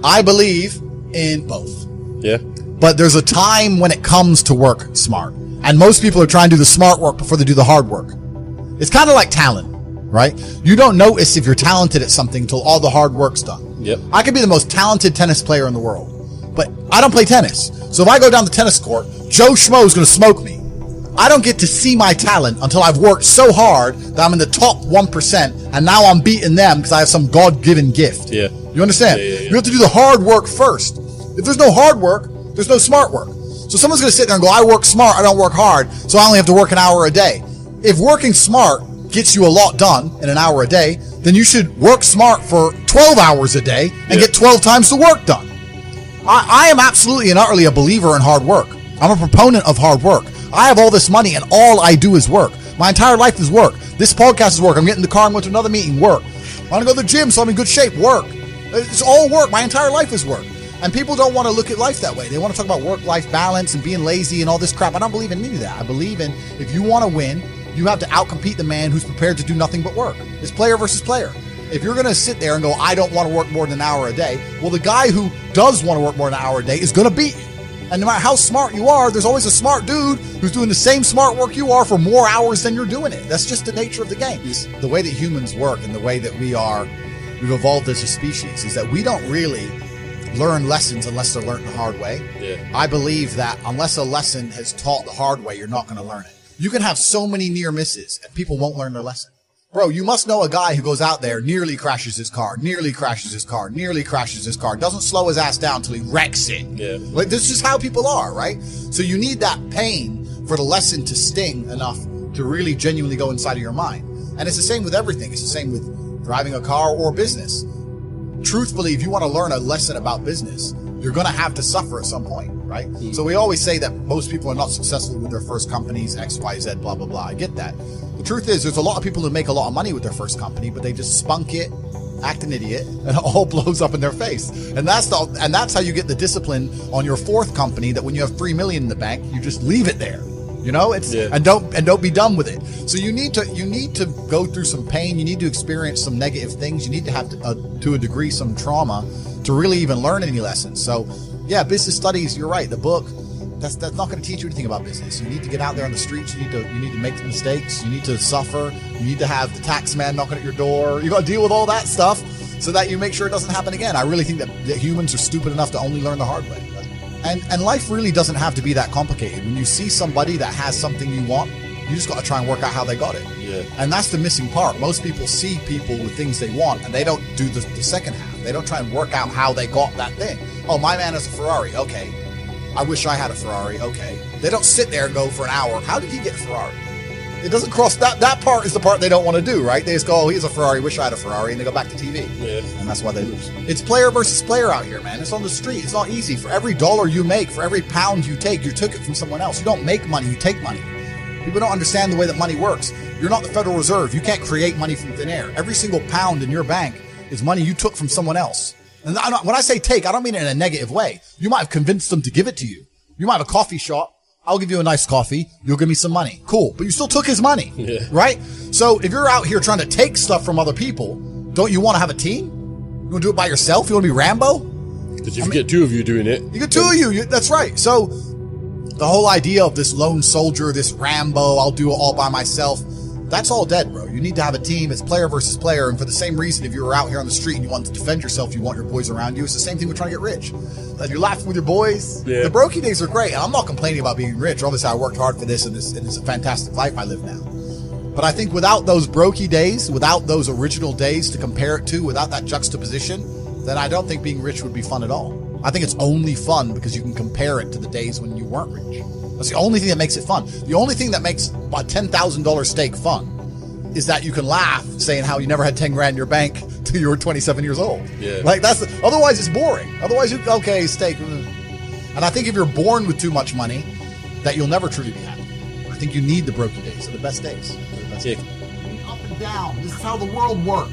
I believe in both. Yeah. But there's a time when it comes to work smart. And most people are trying to do the smart work before they do the hard work. It's kind of like talent, right? You don't notice if you're talented at something until all the hard work's done. Yep. I could be the most talented tennis player in the world, but I don't play tennis. So if I go down the tennis court, Joe Schmo is going to smoke me. I don't get to see my talent until I've worked so hard that I'm in the top 1% and now I'm beating them because I have some God given gift. Yeah. You understand? Yeah, yeah, yeah. You have to do the hard work first. If there's no hard work, there's no smart work. So someone's going to sit there and go, I work smart, I don't work hard, so I only have to work an hour a day. If working smart gets you a lot done in an hour a day, then you should work smart for 12 hours a day and Yeah. get 12 times the work done. I, I am absolutely and utterly a believer in hard work. I'm a proponent of hard work. I have all this money and all I do is work. My entire life is work. This podcast is work. I'm getting in the car and going to another meeting, work. I want to go to the gym so I'm in good shape, work. It's all work. My entire life is work. And people don't want to look at life that way. They want to talk about work life balance and being lazy and all this crap. I don't believe in any of that. I believe in if you want to win, you have to outcompete the man who's prepared to do nothing but work. It's player versus player. If you're going to sit there and go, I don't want to work more than an hour a day, well, the guy who does want to work more than an hour a day is going to beat you. And no matter how smart you are, there's always a smart dude who's doing the same smart work you are for more hours than you're doing it. That's just the nature of the game. The way that humans work and the way that we are, we've evolved as a species is that we don't really learn lessons unless they're learned the hard way. Yeah. I believe that unless a lesson has taught the hard way, you're not going to learn it. You can have so many near misses and people won't learn their lesson. Bro, you must know a guy who goes out there, nearly crashes his car, nearly crashes his car, nearly crashes his car, doesn't slow his ass down until he wrecks it. Yeah. Like, this is how people are, right? So you need that pain for the lesson to sting enough to really genuinely go inside of your mind. And it's the same with everything. It's the same with driving a car or business. Truthfully, if you want to learn a lesson about business, you're going to have to suffer at some point, right? Hmm. So we always say that most people are not successful with their first companies, X, Y, Z, blah, blah, blah. I get that. The truth is, there's a lot of people who make a lot of money with their first company, but they just spunk it, act an idiot, and it all blows up in their face. And that's the, and that's how you get the discipline on your fourth company that when you have three million in the bank, you just leave it there. You know, it's Yeah. and don't and don't be done with it. So you need to you need to go through some pain. You need to experience some negative things. You need to have to, uh, to a degree some trauma to really even learn any lessons. So yeah, business studies. You're right. The book that's that's not going to teach you anything about business. You need to get out there on the streets. You need to you need to make mistakes. You need to suffer. You need to have the tax man knocking at your door. You got to deal with all that stuff so that you make sure it doesn't happen again. I really think that, that humans are stupid enough to only learn the hard way. And and life really doesn't have to be that complicated. When you see somebody that has something you want, you just got to try and work out how they got it. Yeah. And that's the missing part. Most people see people with things they want, and they don't do the, the second half. They don't try and work out how they got that thing. Oh, my man has a Ferrari. Okay. I wish I had a Ferrari. Okay. They don't sit there and go for an hour. How did he get a Ferrari? It doesn't cross that. That part is the part they don't want to do, right? They just go, oh, he's a Ferrari. Wish I had a Ferrari. And they go back to TV. Yeah. And that's why they lose. It's player versus player out here, man. It's on the street. It's not easy. For every dollar you make, for every pound you take, you took it from someone else. You don't make money, you take money. People don't understand the way that money works. You're not the Federal Reserve. You can't create money from thin air. Every single pound in your bank is money you took from someone else. And I when I say take, I don't mean it in a negative way. You might have convinced them to give it to you. You might have a coffee shop. I'll give you a nice coffee. You'll give me some money. Cool. But you still took his money. Yeah. Right? So if you're out here trying to take stuff from other people, don't you want to have a team? You want to do it by yourself? You want to be Rambo? Because if you get two of you doing it, You get two of you. you. That's right. So the whole idea of this lone soldier, this Rambo, I'll do it all by myself. That's all dead, bro. You need to have a team. It's player versus player. And for the same reason, if you were out here on the street and you want to defend yourself, you want your boys around you. It's the same thing with trying to get rich. Like you're laughing with your boys. Yeah. The brokey days are great. And I'm not complaining about being rich. Obviously, I worked hard for this and, this and it's a fantastic life I live now. But I think without those brokey days, without those original days to compare it to, without that juxtaposition, then I don't think being rich would be fun at all. I think it's only fun because you can compare it to the days when you weren't rich. That's the only thing that makes it fun. The only thing that makes a $10,000 steak fun is that you can laugh saying how you never had 10 grand in your bank till you were 27 years old. Yeah. Like that's the, otherwise it's boring. Otherwise you okay, steak. mm. And I think if you're born with too much money, that you'll never truly be happy. I think you need the broken days. They're the best days. They're the best Yeah. days. Up and down. This is how the world works.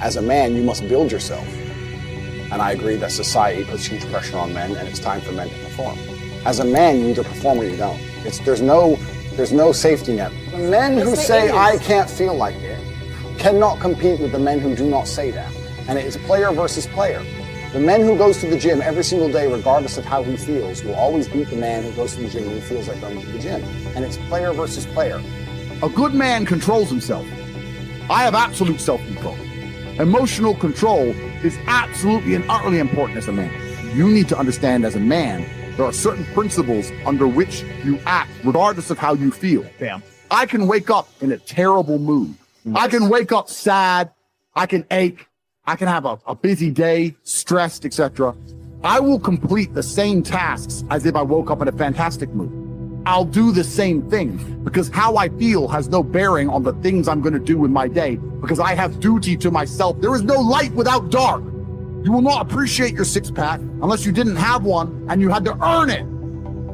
As a man, you must build yourself. And I agree that society puts huge pressure on men, and it's time for men to perform. As a man, you either perform or you don't. It's there's no there's no safety net. The men who say I can't feel like it cannot compete with the men who do not say that. And it is player versus player. The man who goes to the gym every single day, regardless of how he feels, will always beat the man who goes to the gym he feels like going to the gym. And it's player versus player. A good man controls himself. I have absolute self control. Emotional control is absolutely and utterly important as a man. You need to understand as a man, there are certain principles under which you act, regardless of how you feel. Damn. I can wake up in a terrible mood. I can wake up sad. I can ache. I can have a, a busy day, stressed, etc. I will complete the same tasks as if I woke up in a fantastic mood. I'll do the same thing because how I feel has no bearing on the things I'm going to do in my day because I have duty to myself. There is no light without dark. You will not appreciate your six pack unless you didn't have one and you had to earn it.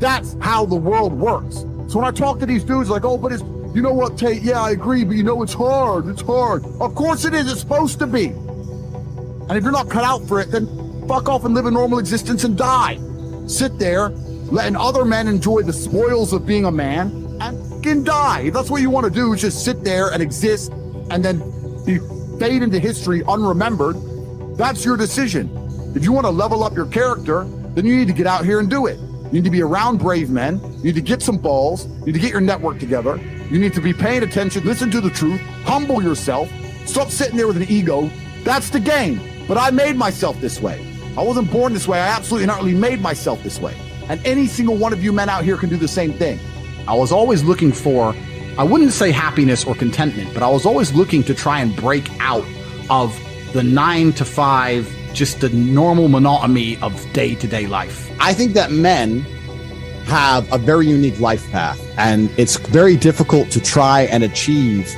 That's how the world works. So when I talk to these dudes, like, oh, but it's, you know what, Tate? Yeah, I agree, but you know, it's hard. It's hard. Of course it is. It's supposed to be. And if you're not cut out for it, then fuck off and live a normal existence and die. Sit there, letting other men enjoy the spoils of being a man and fucking die. If that's what you want to do, is just sit there and exist and then be fade into history unremembered. That's your decision. If you want to level up your character, then you need to get out here and do it. You need to be around brave men. You need to get some balls. You need to get your network together. You need to be paying attention, listen to the truth, humble yourself, stop sitting there with an ego. That's the game. But I made myself this way. I wasn't born this way. I absolutely and utterly made myself this way. And any single one of you men out here can do the same thing. I was always looking for, I wouldn't say happiness or contentment, but I was always looking to try and break out of the nine to five, just the normal monotony of day to day life. I think that men have a very unique life path, and it's very difficult to try and achieve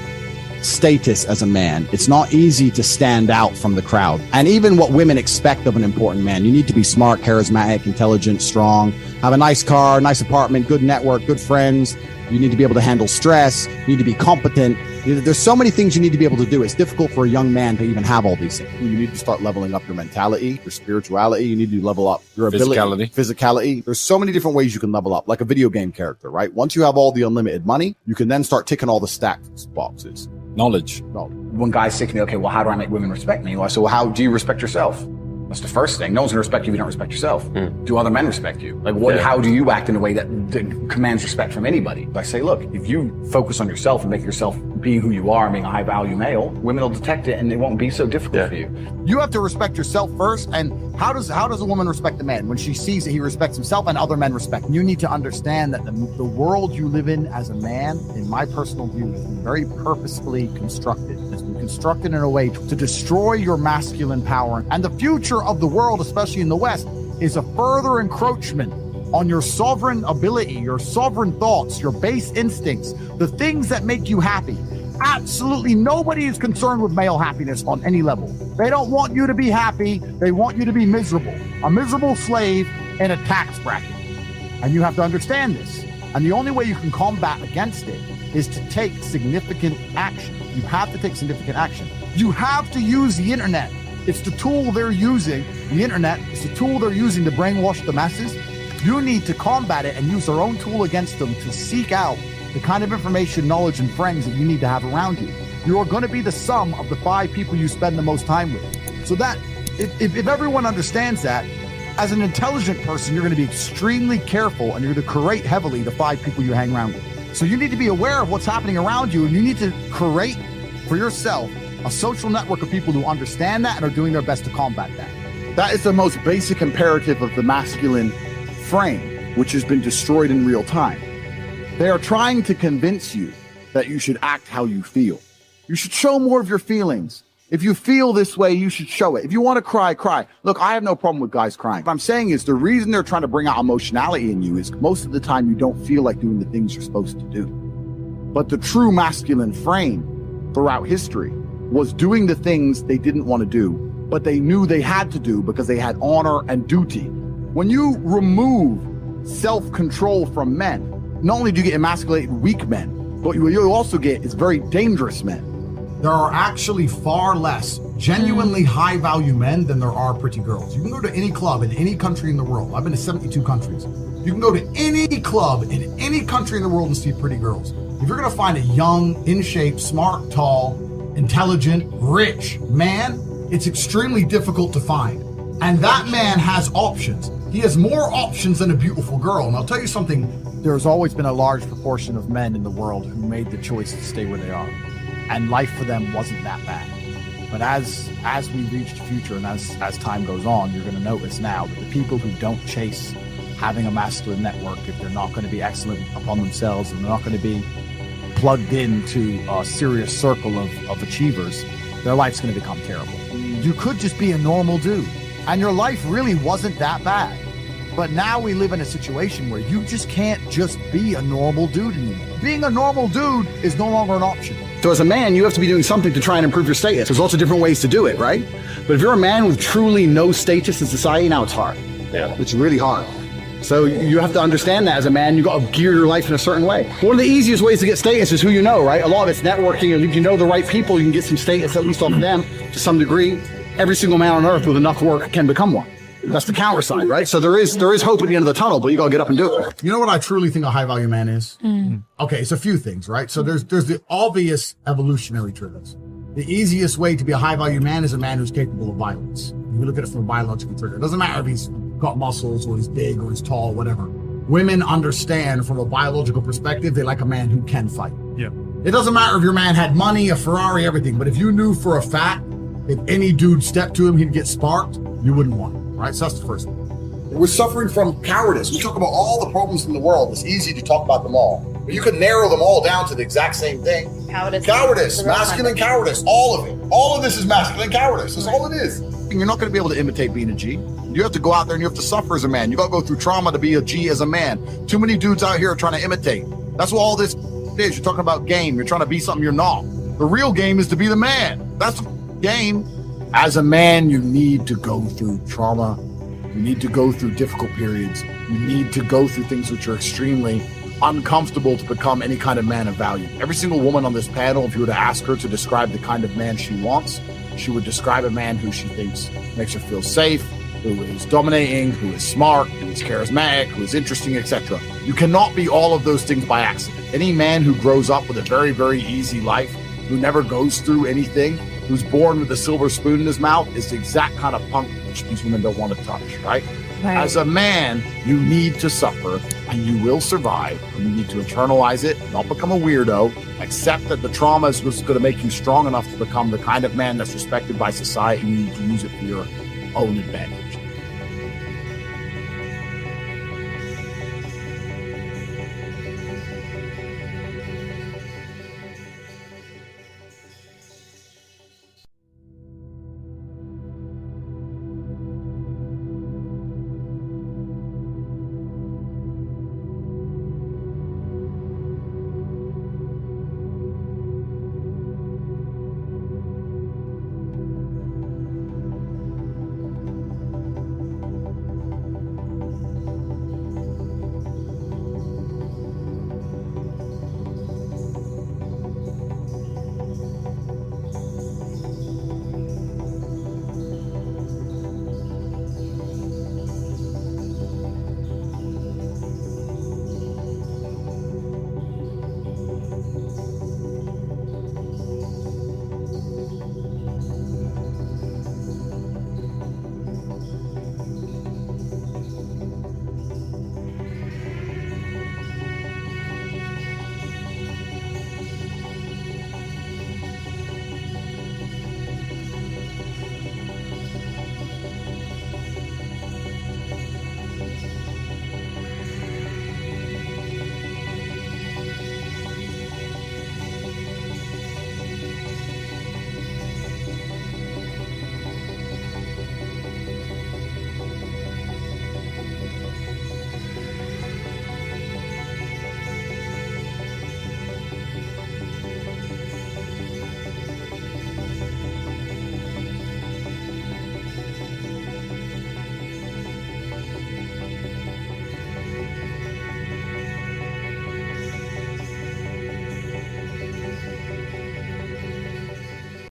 status as a man. It's not easy to stand out from the crowd. And even what women expect of an important man, you need to be smart, charismatic, intelligent, strong, have a nice car, nice apartment, good network, good friends. You need to be able to handle stress. You need to be competent. You- There's so many things you need to be able to do. It's difficult for a young man to even have all these things. You need to start leveling up your mentality, your spirituality. You need to level up your ability, Physicality. physicality. There's so many different ways you can level up, like a video game character, right? Once you have all the unlimited money, you can then start ticking all the stats boxes. Knowledge. when guys say to me, okay, well, how do I make women respect me? Well, I say, well, how do you respect yourself? That's the first thing. No one's gonna respect you if you don't respect yourself. Hmm. Do other men respect you? Like, what? Yeah. How do you act in a way that, that commands respect from anybody? I say, look, if you focus on yourself and make yourself being who you are, being a high value male, women will detect it, and it won't be so difficult Yeah. for you. You have to respect yourself first. And how does how does a woman respect a man when she sees that he respects himself and other men respect? You need to understand that the, the world you live in as a man, in my personal view, has been very purposefully constructed. It's been constructed in a way to, destroy your masculine power. And the future of the world, especially in the West, is a further encroachment on your sovereign ability, your sovereign thoughts, your base instincts, the things that make you happy. Absolutely nobody is concerned with male happiness on any level. They don't want you to be happy, they want you to be miserable. A miserable slave in a tax bracket. And you have to understand this. And the only way you can combat against it is to take significant action. You have to take significant action. You have to use the internet. It's the tool they're using. The internet is the tool they're using to brainwash the masses. You need to combat it and use their own tool against them to seek out the kind of information, knowledge, and friends that you need to have around you. You are going to be the sum of the five people you spend the most time with. So that if, if, if everyone understands that, as an intelligent person, you're going to be extremely careful and you're going to curate heavily the five people you hang around with. So you need to be aware of what's happening around you and you need to create for yourself a social network of people who understand that and are doing their best to combat that. That is the most basic imperative of the masculine frame, which has been destroyed in real time. They are trying to convince you that you should act how you feel. You should show more of your feelings. If you feel this way, you should show it. If you want to cry, cry. Look, I have no problem with guys crying. What I'm saying is the reason they're trying to bring out emotionality in you is most of the time you don't feel like doing the things you're supposed to do. But the true masculine frame throughout history was doing the things they didn't want to do, but they knew they had to do because they had honor and duty. When you remove self control from men, not only do you get emasculated, weak men, but what you also get is very dangerous men. There are actually far less genuinely hmm. high value men than there are pretty girls. You can go to any club in any country in the world. I've been to 72 countries. You can go to any club in any country in the world and see pretty girls. If you're going to find a young, in shape, smart, tall, intelligent, rich man, it's extremely difficult to find. And that man has options. He has more options than a beautiful girl. And I'll tell you something There's always been a large proportion of men in the world who made the choice to stay where they are, and life for them wasn't that bad. But as as we reach the future and as as time goes on, you're going to notice now that the people who don't chase having a masculine network, if they're not going to be excellent upon themselves and they're not going to be plugged into a serious circle of, of achievers, their life's going to become terrible. You could just be a normal dude, and your life really wasn't that bad. But now we live in a situation where you just can't just be a normal dude anymore. Being a normal dude is no longer an option. So as a man, you have to be doing something to try and improve your status. There's lots of different ways to do it, right? But if you're a man with truly no status in society, now it's hard. Yeah. It's really hard. So you have to understand that as a man, you've got to gear your life in a certain way. One of the easiest ways to get status is who you know, right? A lot of it's networking, and if you know the right people, you can get some status at least off of them to some degree. Every single man on earth with enough work can become one. That's the counter side, right? So there is there is hope at the end of the tunnel, but you got to get up and do it. You know what I truly think a high value man is? Hmm. Okay, it's a few things, right? So there's there's the obvious evolutionary triggers. The easiest way to be a high value man is a man who's capable of violence. If you look at it from a biological trigger, it doesn't matter if he's got muscles or he's big or he's tall, whatever. Women understand from a biological perspective, they like a man who can fight. Yeah. It doesn't matter if your man had money, a Ferrari, everything, but if you knew for a fact if any dude stepped to him, he'd get sparked, you wouldn't want him, right? So that's the first thing. We're suffering from cowardice. We talk about all the problems in the world. It's easy to talk about them all. But you can narrow them all down to the exact same thing. Cowardice. Cowardice, masculine cowardice, all of it. All of this is masculine cowardice. That's all it is. And you're not going to be able to imitate being a G. You have to go out there and you have to suffer as a man. You got to go through trauma to be a G as a man. Too many dudes out here are trying to imitate. That's what all this is. You're talking about game. You're trying to be something you're not. The real game is to be the man. That's the game. As a man, you need to go through trauma. You need to go through difficult periods. You need to go through things which are extremely uncomfortable to become any kind of man of value. Every single woman on this panel, if you were to ask her to describe the kind of man she wants, she would describe a man who she thinks makes her feel safe, who is dominating, who is smart, who is charismatic, who is interesting, etc. You cannot be all of those things by accident. Any man who grows up with a very, very easy life, who never goes through anything, who's born with a silver spoon in his mouth, is the exact kind of punk which these women don't want to touch, right? Right. As a man, you need to suffer and you will survive. And you need to internalize it, not become a weirdo, accept that the trauma is what's going to make you strong enough to become the kind of man that's respected by society and you need to use it for your own advantage.